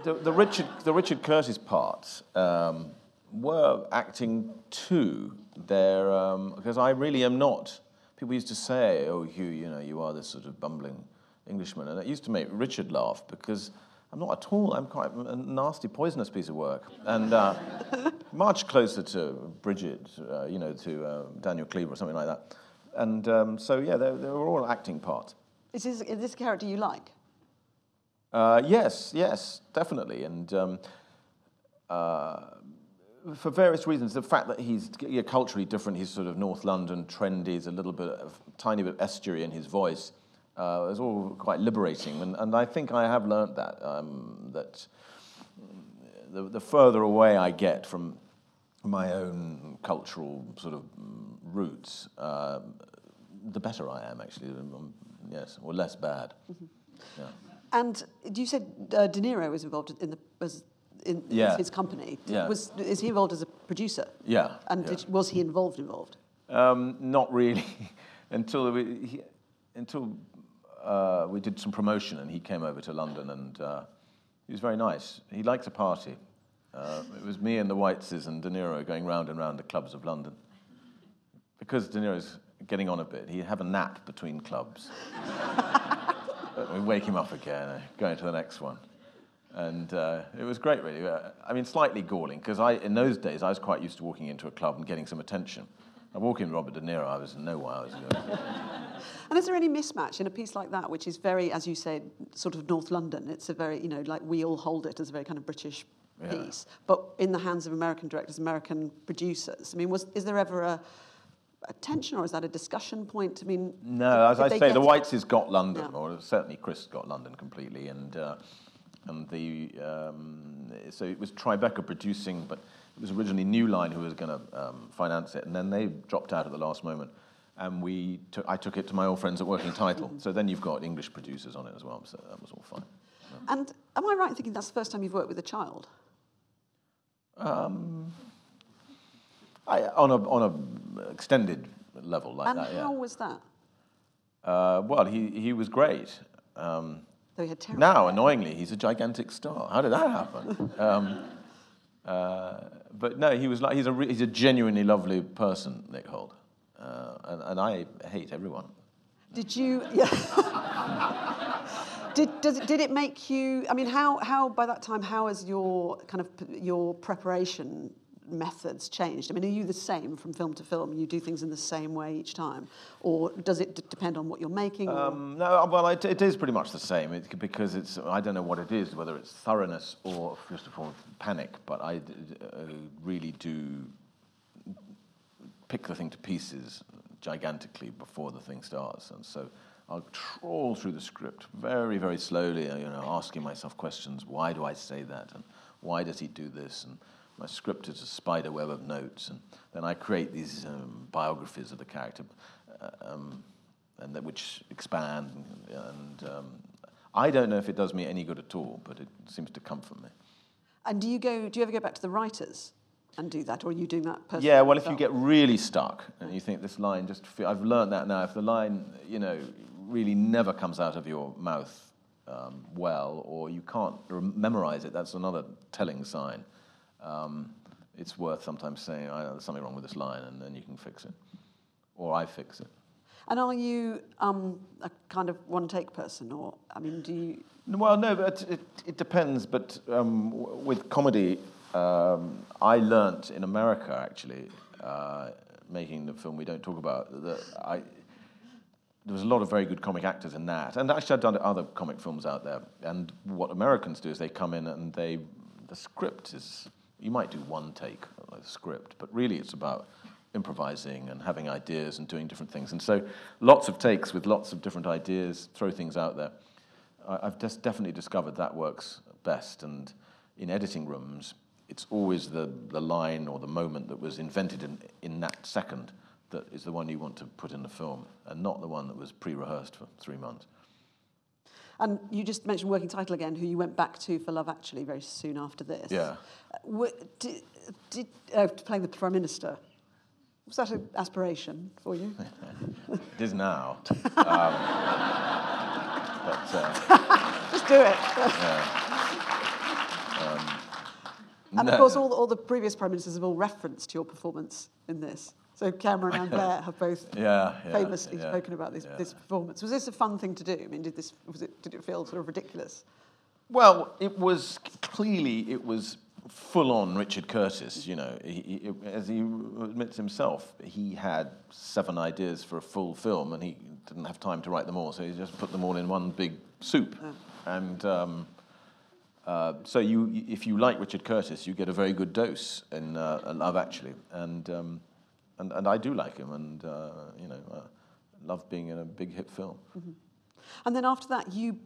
the, the, Richard, the Richard Curtis parts um, were acting too. They're, um, because I really am not. People used to say, oh, Hugh, you know, you are this sort of bumbling Englishman. And it used to make Richard laugh because I'm not at all. I'm quite a nasty, poisonous piece of work. And uh, *laughs* much closer to Bridget, uh, you know, to uh, Daniel Cleaver or something like that. And um, so, yeah, they, they were all acting parts. Is this, is this character you like? Uh, yes, yes, definitely. And um, uh, for various reasons. The fact that he's yeah, culturally different, he's sort of North London, trendy, he's a little bit of tiny bit of estuary in his voice. Uh, was all quite liberating, and, and I think I have learnt that um, that the, the further away I get from my own cultural sort of roots, uh, the better I am actually. Um, yes, or less bad. Mm-hmm. Yeah. And you said uh, De Niro was involved in the as in yeah. his company. Yeah. Was is he involved as a producer? Yeah. And yeah. Did, was he involved? Involved? Um, not really, *laughs* until we, he, until uh, we did some promotion and he came over to London and uh, he was very nice. He liked to party. Uh, it was me and the Weitzes and De Niro going round and round the clubs of London. Because De Niro's getting on a bit, he'd have a nap between clubs. *laughs* we wake him up again, going to the next one. And uh, it was great, really. Uh, I mean, slightly galling, because in those days, I was quite used to walking into a club and getting some attention. I walk in Robert De Niro, I was no way I was going. and is there any mismatch in a piece like that, which is very, as you said, sort of North London? It's a very, you know, like we all hold it as a very kind of British yeah. piece, but in the hands of American directors, American producers. I mean, was is there ever a a tension, or is that a discussion point? I mean, no. As I say, the Weitz has got London, yeah. or certainly Chris got London completely, and uh, and the um, so it was Tribeca producing, but it was originally New Line who was going to um, finance it, and then they dropped out at the last moment, and we took, I took it to my old friends at Working Title. So then you've got English producers on it as well, so that was all fine. Yeah. And am I right in thinking that's the first time you've worked with a child? Um, I, on a on a extended level like and that. And how was that? Uh, well, he he was great. Um, Though he had now, annoyingly, he's a gigantic star. How did that happen? *laughs* um, uh, but no, he was like he's a he's a genuinely lovely person, Nick Hoult, uh, and, and I hate everyone. Did you? Yeah. *laughs* did, does it, did it make you? I mean, how, how by that time, how has your kind of your preparation methods changed? I mean, are you the same from film to film? You do things in the same way each time, or does it depend on what you're making? Um, no, well, it, it is pretty much the same it, because it's I don't know what it is, whether it's thoroughness or first of all panic, but I uh, really do pick the thing to pieces gigantically before the thing starts, and so. I'll trawl through the script very, very slowly, you know, asking myself questions. Why do I say that? And why does he do this? And my script is a spider web of notes, and then I create these um, biographies of the character, uh, um, and that, which expand. And, um, I don't know if it does me any good at all, but it seems to comfort me. And do you go? Do you ever go back to the writers and do that, or are you doing that personally? Yeah, well, if you get really stuck and you think this line just, I've learned that now. If the line, you know, really never comes out of your mouth um, well, or you can't memorize it, that's another telling sign um, it's worth sometimes saying, oh, there's something wrong with this line, and then you can fix it. Or I fix it. And are you um, a kind of one take person, or, I mean, do you. Well, no, but it, it depends. But um, with comedy, um, I learnt in America, actually, uh, making the film we don't talk about, that I, there was a lot of very good comic actors in that. And actually, I've done other comic films out there. And what Americans do is they come in and they, the script is you might do one take a script, but really it's about improvising and having ideas and doing different things. And so lots of takes with lots of different ideas, throw things out there. I've just definitely discovered that works best. And in editing rooms, it's always the, the line or the moment that was invented in, in that second that is the one you want to put in the film, and not the one that was pre-rehearsed for three months. And you just mentioned Working Title again, who you went back to for Love Actually very soon after this. Yeah. Did, did, uh, playing the Prime Minister. Was that an aspiration for you? *laughs* it is now. *laughs* um, but, uh, just do it. yeah. Um, and no. of course, all, all the previous Prime Ministers have all referenced your performance in this. So Cameron and *laughs* Blair have both yeah, yeah, famously yeah, spoken about this, this performance. Was this a fun thing to do? I mean, did this was it did it feel sort of ridiculous? Well, it was clearly it was full on Richard Curtis. You know, he, he, as he admits himself, he had seven ideas for a full film, and he didn't have time to write them all, so he just put them all in one big soup. And um, Uh, so you, if you like Richard Curtis, you get a very good dose in uh, Love Actually, and, um, and and I do like him, and uh, you know, uh, love being in a big hit film. And then after that, you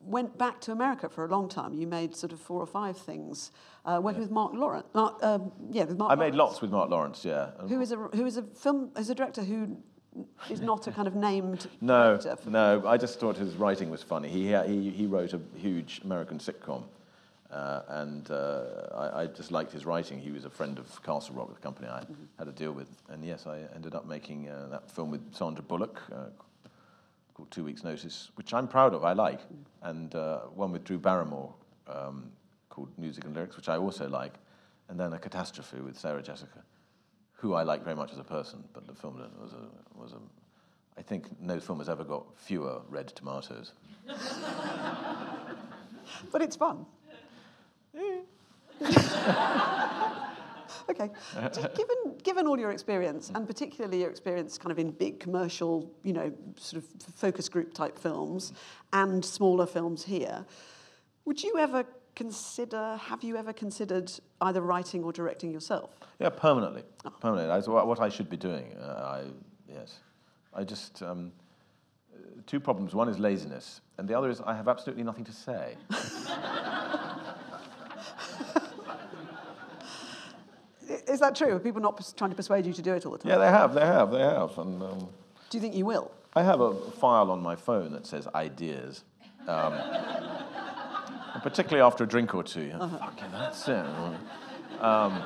went back to America for a long time. You made sort of four or five things, uh, working with Marc Lawrence. Mark, um, yeah, with Mark. I made lots with Marc Lawrence, yeah. Who is a who is a film who's a director who is not a kind of named *laughs* No, no. I just thought his writing was funny. He he he wrote a huge American sitcom, uh, and uh, I, I just liked his writing. He was a friend of Castle Rock, the company I had a deal with, and yes, I ended up making uh, that film with Sandra Bullock. Uh, Called Two Weeks' Notice, which I'm proud of, I like, and uh, one with Drew Barrymore um, called Music and Lyrics, which I also like, and then A Catastrophe with Sarah Jessica, who I like very much as a person, but the film was a, was a I think no film has ever got fewer red tomatoes. *laughs* But it's fun. *laughs* okay. So given, given all your experience, and particularly your experience kind of in big commercial, you know, sort of focus group type films and smaller films here, would you ever consider, have you ever considered either writing or directing yourself? Yeah, permanently. Permanently. That's what I should be doing. Uh, I, yes. I just. Um, two problems. One is laziness, and the other is I have absolutely nothing to say. *laughs* Is that true? Are people not trying to persuade you to do it all the time? yeah, they have, they have, they have. And um, Do you think you will? I have a file on my phone that says ideas. Um, *laughs* particularly after a drink or two. you know, Fucking, that's it. Um,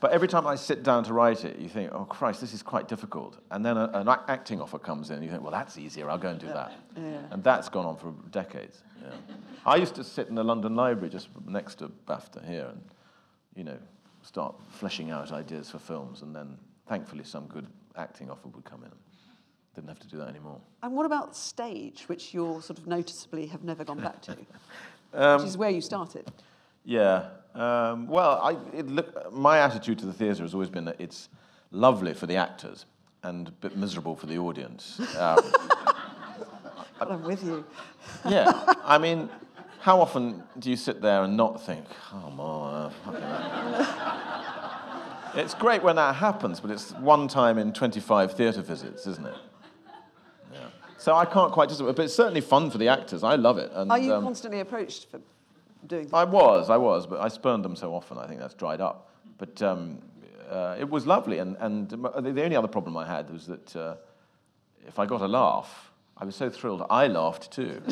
but every time I sit down to write it, you think, oh Christ, this is quite difficult. And then a, an acting offer comes in, and you think, well, that's easier. I'll go and do that. Yeah. And that's gone on for decades. Yeah. I used to sit in the London Library just next to BAFTA here, and you know, start fleshing out ideas for films, and then thankfully some good acting offer would come in. Didn't have to do that anymore. And what about stage, which you're sort of noticeably have never gone back to, *laughs* Um, which is where you started? Yeah. Um, well, I, it look, my attitude to the theatre has always been that it's lovely for the actors and a bit miserable for the audience. *laughs* Um, But I'm with you. yeah. I mean, how often do you sit there and not think, oh, my. It's great when that happens, but it's one time in 25 theatre visits, isn't it? Yeah. So I can't quite just, but it's certainly fun for the actors. I love it. And, Are you um, constantly approached for doing I was, I was, but I spurned them so often, I think that's dried up. But um, uh, it was lovely, and, and the only other problem I had was that uh, if I got a laugh, I was so thrilled, I laughed too. *laughs*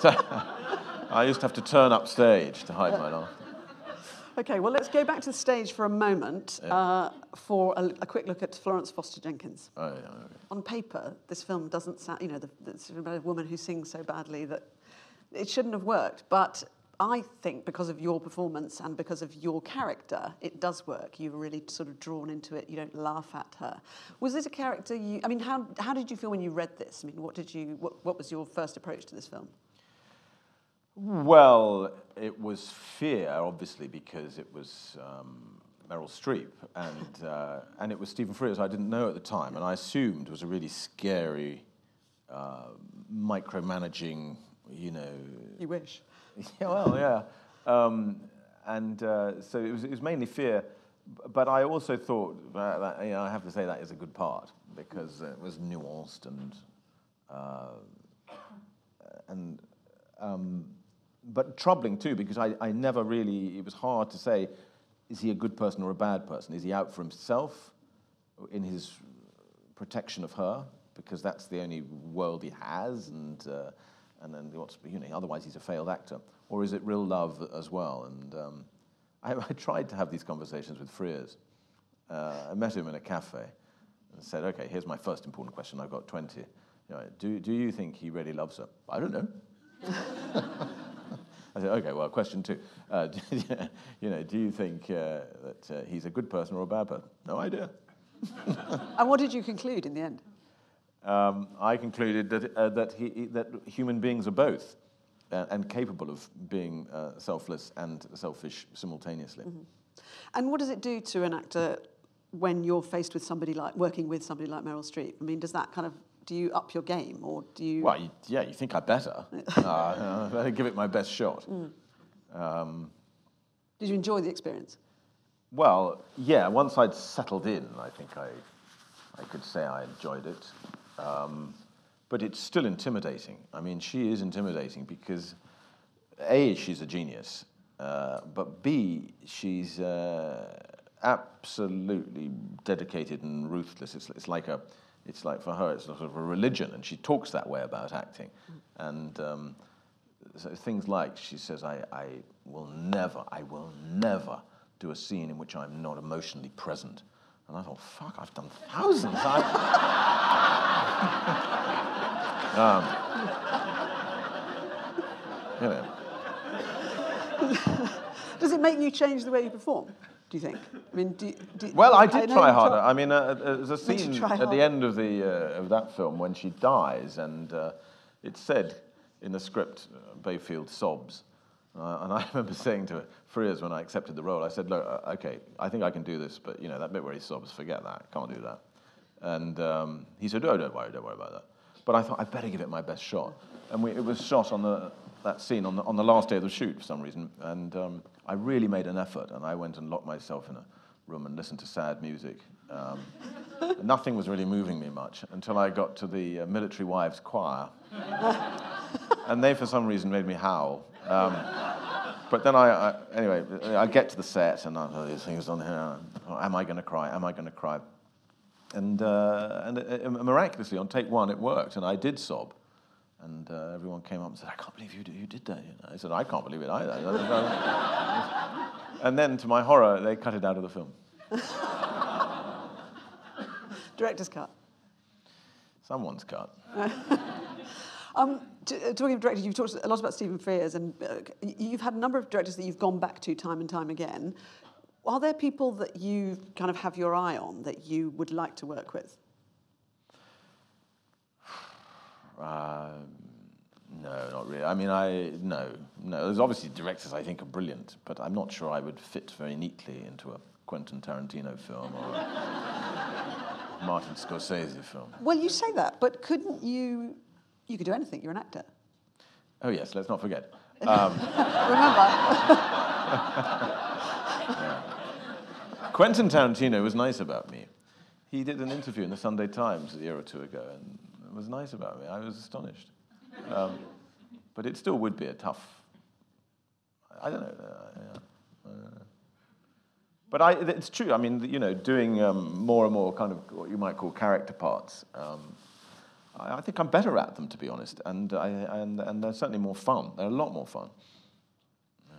so, *laughs* I used to have to turn up stage to hide my laugh. Okay, well, let's go back to the stage for a moment uh, for a, a quick look at Florence Foster Jenkins. Oh, yeah, okay. On paper, this film doesn't sound, you know, the, it's about a woman who sings so badly that it shouldn't have worked. But I think because of your performance and because of your character, it does work. You're really sort of drawn into it. You don't laugh at her. Was this a character you, I mean, how, how did you feel when you read this? I mean, what did you, what, what was your first approach to this film? Well, it was fear, obviously, because it was um, Meryl Streep, and uh, and it was Stephen Frears I didn't know at the time, and I assumed was a really scary, uh, micromanaging, you know. You wish. *laughs* Yeah, well, yeah, um, and uh, so it was, it was mainly fear, but I also thought that, that you know, I have to say that is a good part because it was nuanced and uh, and um, but troubling too because I, I never really it was hard to say is he a good person or a bad person? Is he out for himself in his protection of her? Because that's the only world he has and uh, and then what's you know otherwise he's a failed actor. Or is it real love as well? And um, I, *laughs* I tried to have these conversations with Frears. Uh, I met him in a cafe and said okay here's my first important question. I've got 20 you know, do, do you think he really loves her? I don't know *laughs* I said, okay, well, question two. Uh, *laughs* you know, do you think uh, that uh, he's a good person or a bad person? No idea. *laughs* And what did you conclude in the end? Um, I concluded that, uh, that, he, that human beings are both uh, and capable of being uh, selfless and selfish simultaneously. And what does it do to an actor when you're faced with somebody like working with somebody like Meryl Streep? I mean, does that kind of do you up your game or do you? Well, you, yeah, you think I better. *laughs* uh, *laughs* I better give it my best shot. Um, Did you enjoy the experience? Well, yeah, once I'd settled in, I think I, I could say I enjoyed it. Um, but it's still intimidating. I mean, she is intimidating because, A, she's a genius, uh, but B, she's uh, absolutely dedicated and ruthless. It's, it's like a, it's like for her, it's sort of a religion, and she talks that way about acting. And um, so things like she says, I, I will never, I will never do a scene in which I'm not emotionally present. And I thought, fuck, I've done thousands. *laughs* Um, you know, Does it make you change the way you perform? Do you think? I mean, do, do, well, I did you try talk- harder. I mean, uh, uh, there's a scene at the end of, the, uh, of that film when she dies, and uh, it said in the script, uh, Bayfield sobs. Uh, and *laughs* I remember saying to Frears when I accepted the role, I said, look, uh, okay, I think I can do this, but you know, that bit where he sobs, forget that, can't do that. And um, he said, oh, don't worry, don't worry about that. But I thought, I better give it my best shot. And we, it was shot on the, that scene on the, on the last day of the shoot for some reason. And um, I really made an effort, and I went and locked myself in a room and listened to sad music. Um, *laughs* nothing was really moving me much until I got to the uh, military wives choir. *laughs* and they, for some reason, made me howl. Um, but then I, I, anyway, I get to the set and I oh, these things on here. Am I going to cry? Am I going to cry? And, uh, and uh, miraculously, on take one, it worked, and I did sob. And uh, everyone came up and said, "I can't believe you did, you did that." You know, I said, "I can't believe it either." *laughs* and then, to my horror, they cut it out of the film. Director's cut. Someone's cut. *laughs* Um, t- uh, talking of directors, you've talked a lot about Stephen Frears, and uh, you've had a number of directors that you've gone back to time and time again. Are there people that you kind of have your eye on that you would like to work with? Um, no, not really. I mean, I no, no. There's obviously directors I think are brilliant, but I'm not sure I would fit very neatly into a Quentin Tarantino film or a *laughs* Martin Scorsese film. Well, you say that, but couldn't you? You could do anything. You're an actor. Oh yes, let's not forget. *laughs* Um, Remember? *laughs* Quentin Tarantino was nice about me. He did an interview in the Sunday Times a year or two ago, and was nice about me. I was astonished. Um, but it still would be a tough. I don't know. Uh, yeah. Uh, but I, it's true. I mean, you know, doing um, more and more kind of what you might call character parts. Um, I, I think I'm better at them, to be honest, and I, and and they're certainly more fun. They're a lot more fun.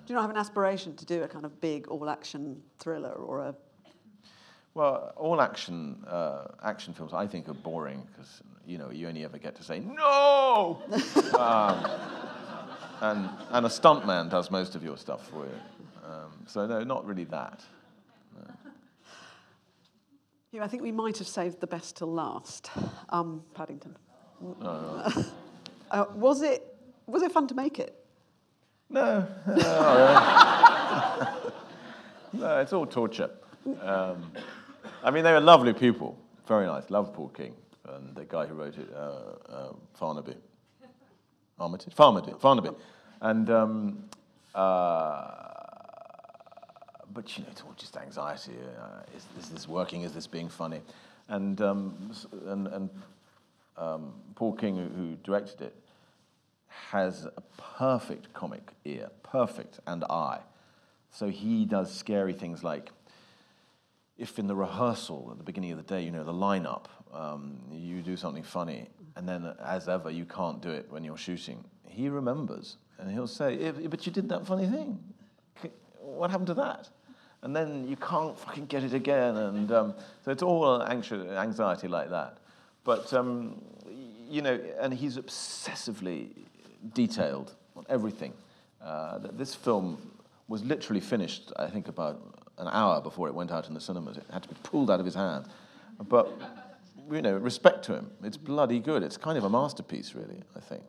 do you not have an aspiration to do a kind of big all-action thriller or a? Well, all action uh, action films I think are boring because you know you only ever get to say no, *laughs* um, and and a stuntman does most of your stuff for you. Um, so no, not really that. You know, I think we might have saved the best till last. Um, Paddington. *laughs* uh, was it? Was it fun to make it? No, no, *laughs* no, it's all torture. Um, I mean, they were lovely people, very nice. Love Paul King and the guy who wrote it, uh, uh, Farnaby. Armitage? Farnaby. Farnaby. And, um, uh, but you know, it's all just anxiety. Uh, is, is this working? Is this being funny? And, um, and, and um, Paul King, who, who directed it, has a perfect comic ear, perfect, and eye. So he does scary things like if in the rehearsal at the beginning of the day, you know, the lineup, um, you do something funny, and then as ever, you can't do it when you're shooting, he remembers and he'll say, "Eh, But you did that funny thing. What happened to that? And then you can't fucking get it again. And um, so it's all anxious, anxiety like that. But, um, you know, and he's obsessively detailed on everything. Uh, this film was literally finished, I think, about an hour before it went out in the cinemas. It had to be pulled out of his hand. But, you know, respect to him. It's bloody good. It's kind of a masterpiece, really, I think.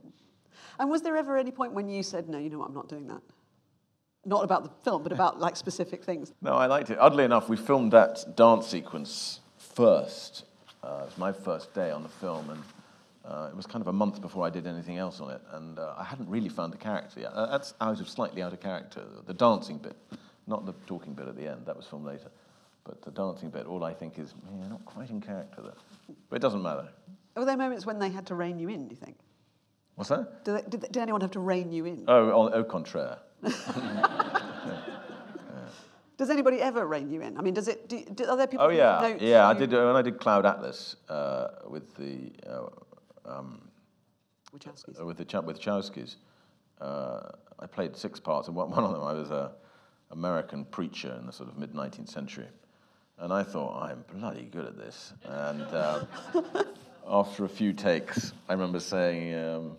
And was there ever any point when you said, "No, you know what? I'm not doing that"? Not about the film, but about like specific things. No, I liked it. Oddly enough, we filmed that dance sequence first. Uh, it was my first day on the film, and Uh, it was kind of a month before I did anything else on it, and uh, I hadn't really found a character yet. Uh, that's out of slightly out of character. The dancing bit, not the talking bit at the end. That was filmed later, but the dancing bit. All I think is, yeah, not quite in character there. But it doesn't matter. Were there moments when they had to rein you in? Do you think? What's that? Did, they, did, did anyone have to rein you in? Oh, au, au contraire. *laughs* Does anybody ever rein you in? I mean, does it? Do, do, are there people? Oh who yeah, yeah. I did uh, when I did Cloud Atlas uh, with the uh, um, Wachowskis. uh, with the with Chowskis. Uh, I played six parts, and one one of them I was a American preacher in the sort of mid 19th century, and I thought I'm bloody good at this. And uh, after a few takes, I remember saying, um,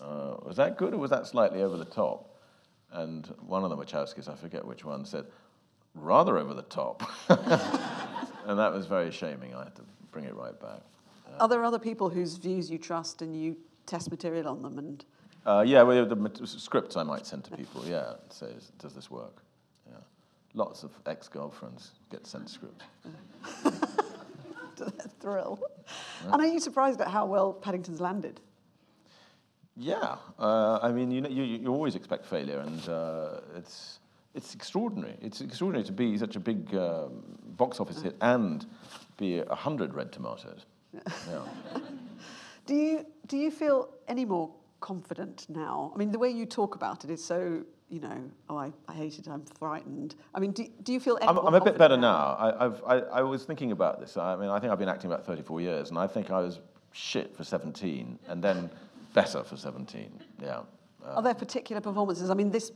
uh, "Was that good, or was that slightly over the top?" And one of the Wachowskis, I forget which one, said, "Rather over the top," *laughs* and that was very shaming. I had to bring it right back. Are there other people whose views you trust and you test material on them? And Uh, yeah, well, the scripts I might send to people. Yeah, says, does this work? Yeah, lots of ex-girlfriends get sent scripts. *laughs* to their thrill. And are you surprised at how well Paddington's landed? Yeah, uh, I mean, you, know, you you always expect failure, and uh, it's it's extraordinary. It's extraordinary to be such a big um, box office hit and be a hundred red tomatoes. *laughs* Yeah. Do you do you feel any more confident now? I mean, the way you talk about it is so. You know, oh, I, I hate it. I'm frightened. I mean, do, do you feel any I'm, I'm a bit better now. I, I've, I, I was thinking about this. I mean, I think I've been acting about 34 years, and I think I was shit for 17, and then better for 17. Yeah. Are there particular performances? I mean, this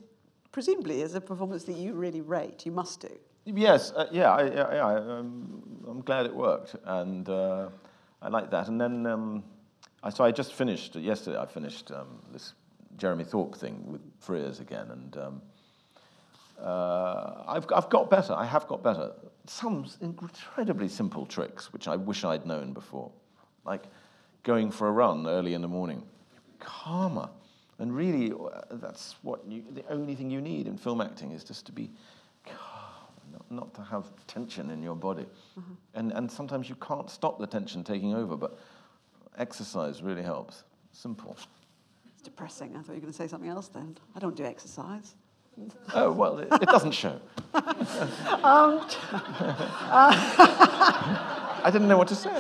presumably is a performance that you really rate. You must do. Yes, uh, yeah, I, yeah, yeah I, um, I'm glad it worked, and uh, I like that. And then, um, I, so I just finished yesterday. I finished um, this Jeremy Thorpe thing with Frears again, and um, uh, I've, I've got better. I have got better. Some incredibly simple tricks which I wish I'd known before, like going for a run early in the morning, calmer. And really, uh, that's what you, the only thing you need in film acting is just to be calm, not, not to have tension in your body. And, and sometimes you can't stop the tension taking over, but exercise really helps. Simple. It's depressing. I thought you were going to say something else then. I don't do exercise. Oh, well, it, it doesn't show. *laughs* Um, *laughs* I didn't know what to say.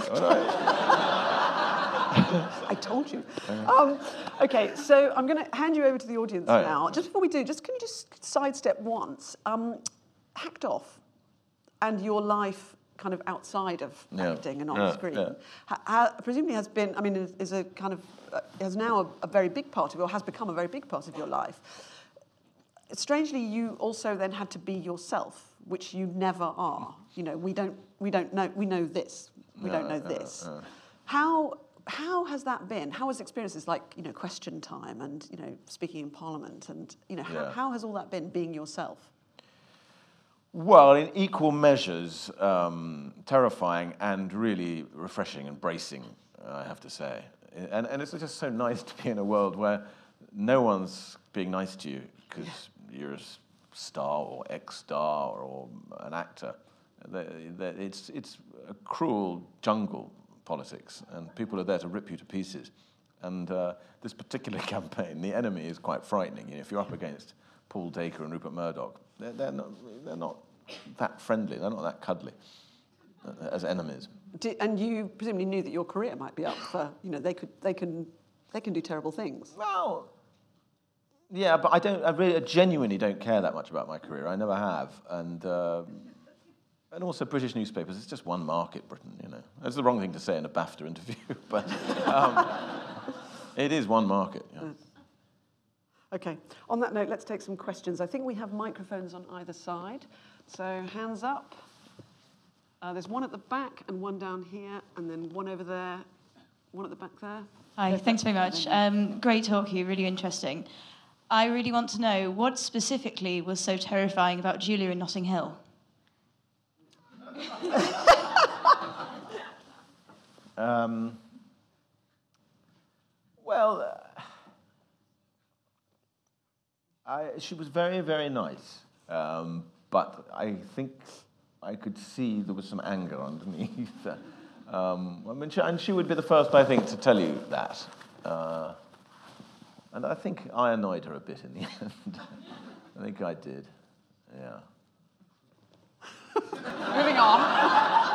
I told you. Um, okay, so I'm going to hand you over to the audience Oh, yeah. now. Just before we do, just can you just sidestep once? Um, hacked off and your life kind of outside of Yeah, acting and on yeah, screen, yeah. ha- ha- presumably has been, I mean, is, is a kind of, uh, has now a, a very big part of, or has become a very big part of your life. Strangely, you also then had to be yourself, which you never are. You know, we don't, we don't know, we know this, we don't know this. How, how has that been? How has experiences like, you know, question time and, you know, speaking in Parliament and, you know, how, how has all that been being yourself? Well, in equal measures, um, terrifying and really refreshing and bracing, I have to say. And, and it's just so nice to be in a world where no one's being nice to you because you're a star or ex-star or an actor. It's, it's a cruel jungle, politics, and people are there to rip you to pieces. And uh, this particular *laughs* campaign, the enemy is quite frightening. You know, if you're up against Paul Dacre and Rupert Murdoch, they're, they're, not, they're not that friendly, they're not that cuddly uh, as enemies. And you presumably knew that your career might be up for, you know, they, could, they, can, they can do terrible things. Well, yeah, but I don't. I really, I genuinely don't care that much about my career. I never have, and um, and also British newspapers. It's just one market, Britain. You know, that's the wrong thing to say in a BAFTA interview, *laughs* but um, it is one market. Yeah. Okay, on that note, let's take some questions. I think we have microphones on either side. So hands up. Uh, there's one at the back and one down here, and then one over there, one at the back there. Hi, thanks very much. Um, great talk, you really interesting. I really want to know what specifically was so terrifying about Julia in Notting Hill. *laughs* Um, well, uh, I, she was very, very nice, um, but I think I could see there was some anger underneath. Um, I mean, she, and she would be the first, I think, to tell you that. Uh, and I think I annoyed her a bit in the *laughs* end. I think I did. Yeah. Moving on.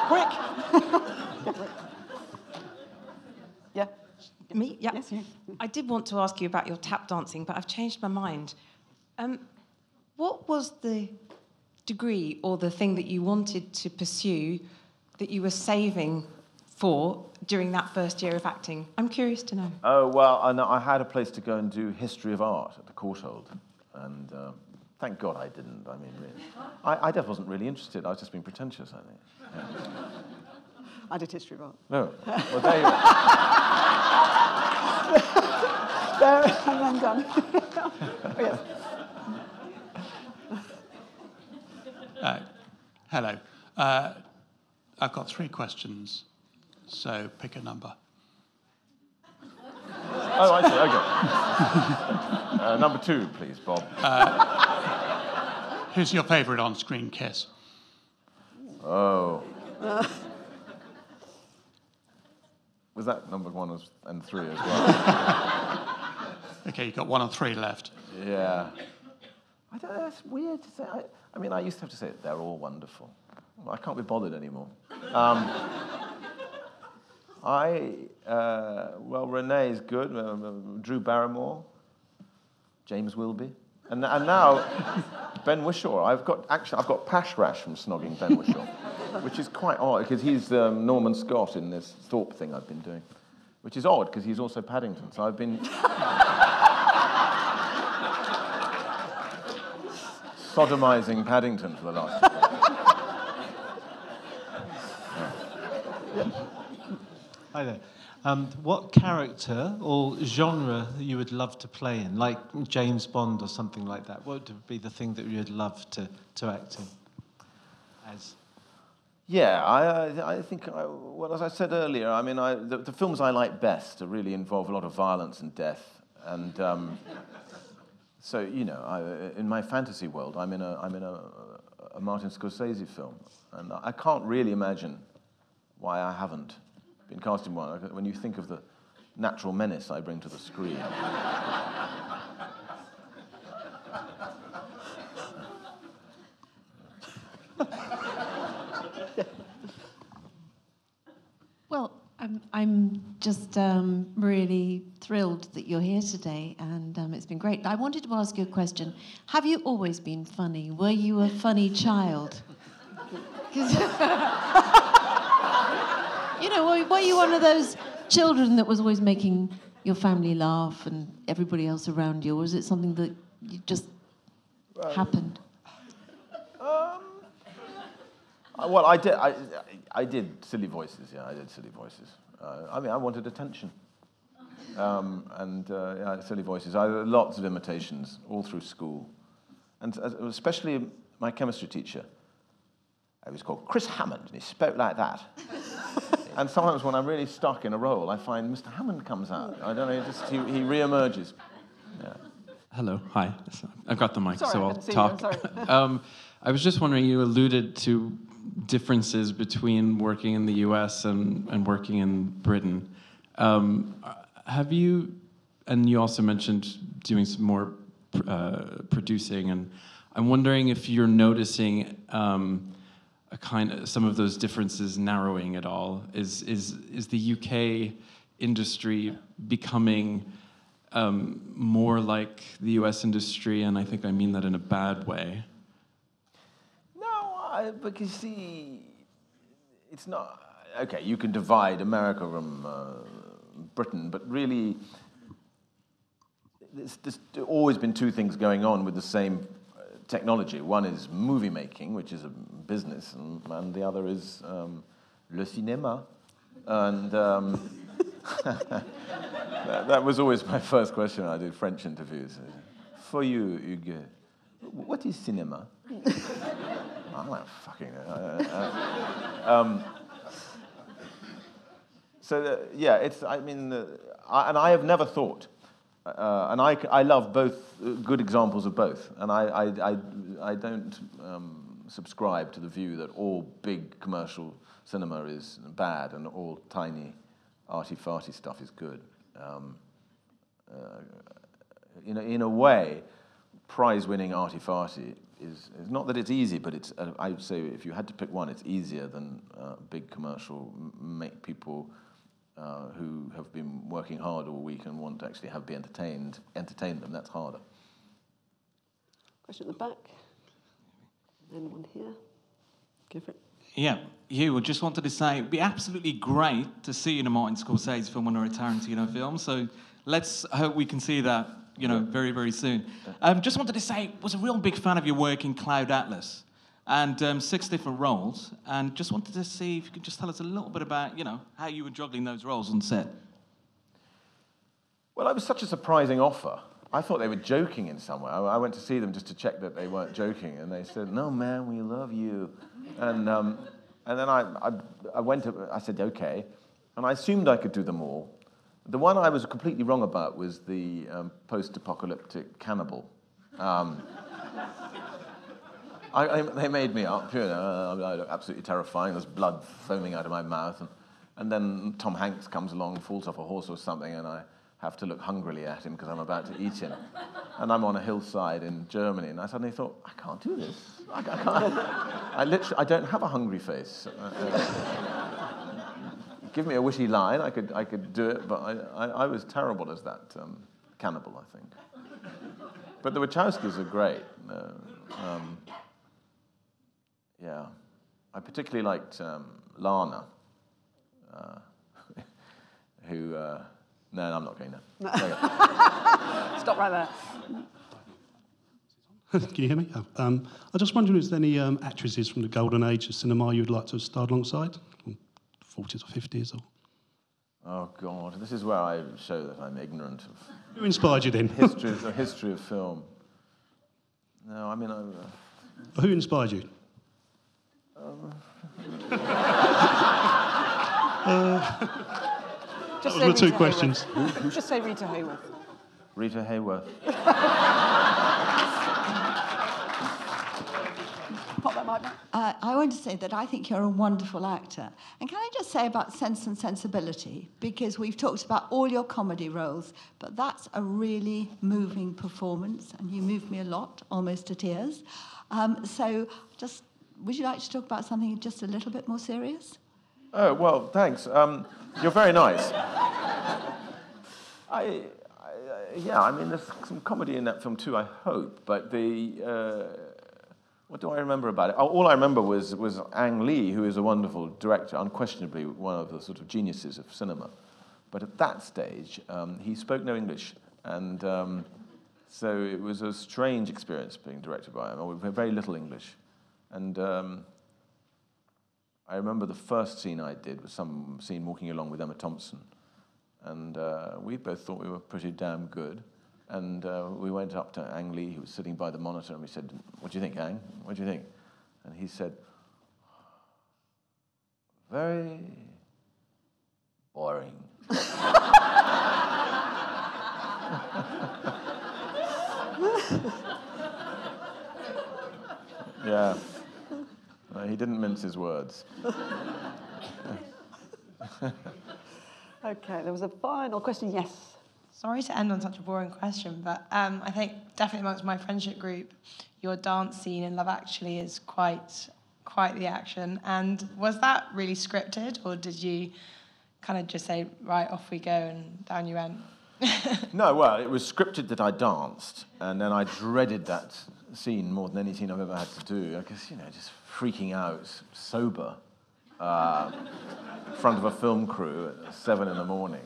Quick. *laughs* yeah. Me? Yeah. Yes, you. I did want to ask you about your tap dancing, but I've changed my mind. Um, what was the degree or the thing that you wanted to pursue that you were saving for during that first year of acting? I'm curious to know. Oh, well, I, know, I had a place to go and do history of art at the Courtauld. And um, thank God I didn't. I mean, really. I, I just wasn't really interested. I was just being pretentious, I think. Yeah. I did history of art. No. Well, there you *laughs* There, and then done. oh, yes. Hello. Uh, I've got three questions, so pick a number. Oh, I see. Okay. uh, number two, please, Bob. Who's your favourite on-screen kiss? Oh. Was that number one and three as well? *laughs* Okay, you've got one or three left. yeah. I don't know, it's weird to say. I, I mean, I used to have to say they're all wonderful. I can't be bothered anymore. Um, *laughs* I, uh, well, Renee is good. Uh, Drew Barrymore, James Wilby, and, and now *laughs* Ben Whishaw. I've got actually I've got pash rash from snogging Ben Whishaw, *laughs* which is quite odd because he's um, Norman Scott in this Thorpe thing I've been doing, which is odd because he's also Paddington. So I've been sodomizing Paddington for the last. *laughs* Hi there. Um, what character or genre you would love to play in, like James Bond or something like that? What would be the thing that you'd love to, to act in? As Yeah, I, I think, I, well, as I said earlier, I mean, I, the, the films I like best really involve a lot of violence and death. And um, so, you know, I, in my fantasy world, I'm in, a, I'm in a, a Martin Scorsese film. And I can't really imagine why I haven't been cast in one. When you think of the natural menace I bring to the screen. *laughs* Well, I'm, just um, really thrilled that you're here today, and um, it's been great. I wanted to ask you a question. Have you always been funny? Were you a funny child? you know, were, were you one of those children that was always making your family laugh and everybody else around you, or was it something that you just happened? Uh, Well, I did. I, I did silly voices. Yeah, I did silly voices. Uh, I mean, I wanted attention, um, and uh, yeah, silly voices. I had lots of imitations all through school, and especially my chemistry teacher. He was called Chris Hammond, and he spoke like that. *laughs* and sometimes when I'm really stuck in a role, I find Mr. Hammond comes out. I don't know, he just he, he re-emerges. Yeah. Hello, hi. I've got the mic, Sorry, so I'll couldn't you, talk. sorry. *laughs* um, I was just wondering, you alluded to differences between working in the US and, and working in Britain. Um, have you, and you also mentioned doing some more uh, producing, and I'm wondering if you're noticing um, a kind of, some of those differences narrowing at all. Is, is, is the UK industry becoming um, more like the US industry, and I think I mean that in a bad way. I, because see, it's not okay. You can divide America from uh, Britain, but really, there's, there's always been two things going on with the same uh, technology. One is movie making, which is a business, and, and the other is um, le cinéma. And um, *laughs* that, that was always my first question when I did French interviews. For you, Hugo, what is cinema? *laughs* I don't fucking know. Uh, uh, *laughs* um, so uh, yeah, it's. I mean, uh, I, and I have never thought, uh, and I, I love both uh, good examples of both, and I I, I, I don't um, subscribe to the view that all big commercial cinema is bad and all tiny arty-farty stuff is good. Um, uh, in, a, in a way, prize-winning arty-farty is, is not that it's easy, but it's, uh, I would say if you had to pick one, it's easier than uh, big commercial, m- make people uh, who have been working hard all week and want to actually have be entertained, entertain them. That's harder. Question at the back. Anyone here. Go for it. Yeah, you. I just wanted to say it'd be absolutely great to see you in a Martin Scorsese film or a Tarantino film. So let's hope we can see that, you know, very, very soon. Um, just wanted to say, was a real big fan of your work in Cloud Atlas and um, six different roles. And just wanted to see if you could just tell us a little bit about, you know, how you were juggling those roles on set. Well, it was such a surprising offer. I thought they were joking in some way. I, went to see them just to check that they weren't joking, and they said, "No, man, we love you." And um, and then I, I I went. To, I said, "Okay," and I assumed I could do them all. The one I was completely wrong about was the um, post-apocalyptic cannibal. Um, *laughs* I, I, they made me up, you know. I look absolutely terrifying. There's blood foaming out of my mouth, and, and then Tom Hanks comes along, falls off a horse or something, and I have to look hungrily at him because I'm about to eat him. And I'm on a hillside in Germany, and I suddenly thought, I can't do this. I, I. *laughs* I literally, I don't have a hungry face. Give me a witty line, I could, I could do it, but I, I, I was terrible as that um, cannibal, I think. But the Wachowskis are great. Uh, um, yeah. I particularly liked um, Lana, uh, *laughs* who. Uh, no, I'm not going *laughs* there. Stop right there. Can you hear me? Oh, um, I just wondered if there's any um, actresses from the golden age of cinema you'd like to have starred alongside, 40s or 50s, or Oh God, this is where I show that I'm ignorant of who inspired you then? history, the history of film. No, I mean, I, uh, who inspired you? Just That was my two Rita questions. Hayworth. Just say Rita Hayworth. Rita Hayworth. Uh, I want to say that I think you're a wonderful actor. And can I just say about Sense and Sensibility? Because we've talked about all your comedy roles, but that's a really moving performance, and you moved me a lot, almost to tears. Um, so, just would you like to talk about something just a little bit more serious? Oh well, thanks. Um, you're very nice. I, yeah, I mean, there's some comedy in that film too. I hope, but the. Uh, what do I remember about it? All I remember was, was Ang Lee, who is a wonderful director, unquestionably one of the sort of geniuses of cinema. But at that stage, um, he spoke no English. And um, so it was a strange experience being directed by him. with very little English. And um, I remember the first scene I did was some scene walking along with Emma Thompson. And uh, we both thought we were pretty damn good. And uh, we went up to Ang Lee, who was sitting by the monitor, and we said, What do you think, Ang? What do you think? And he said, Very boring. *laughs* yeah. No, he didn't mince his words. *laughs* Okay, there was a final question. Yes. Sorry to end on such a boring question, but um, I think definitely amongst my friendship group, your dance scene in Love Actually is quite quite the action. And was that really scripted, or did you kind of just say, right, off we go, and down you went? *laughs* No, well, it was scripted that I danced, and then I dreaded that scene more than any scene I've ever had to do. I guess you know, just freaking out, sober, uh, in front of a film crew at seven in the morning.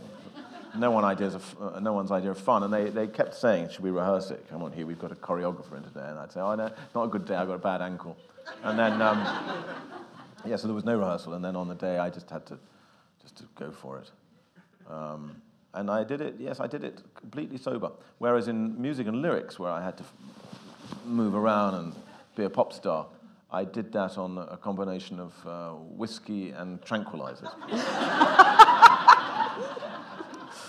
No, one ideas of, uh, no one's idea of fun. And they, they kept saying, Should we rehearse it? Come on, here, we've got a choreographer in today. And I'd say, Oh, no, not a good day, I've got a bad ankle. And then, um, yeah, so there was no rehearsal. And then on the day, I just had to, just to go for it. Um, and I did it, yes, I did it completely sober. Whereas in music and lyrics, where I had to f- move around and be a pop star, I did that on a combination of uh, whiskey and tranquilizers. *laughs*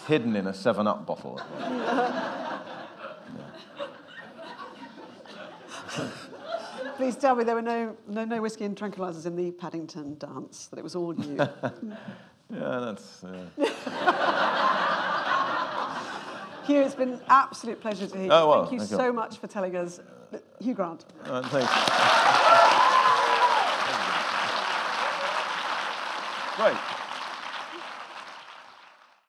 Hidden in a 7 Up bottle. *laughs* Please tell me there were no, no, no whiskey and tranquilizers in the Paddington dance, that it was all you. *laughs* Yeah, that's. Uh... Hugh, it's been an absolute pleasure to hear you. Oh, well, thank you thank you. so much for telling us. Hugh Grant. Uh, thanks. Right.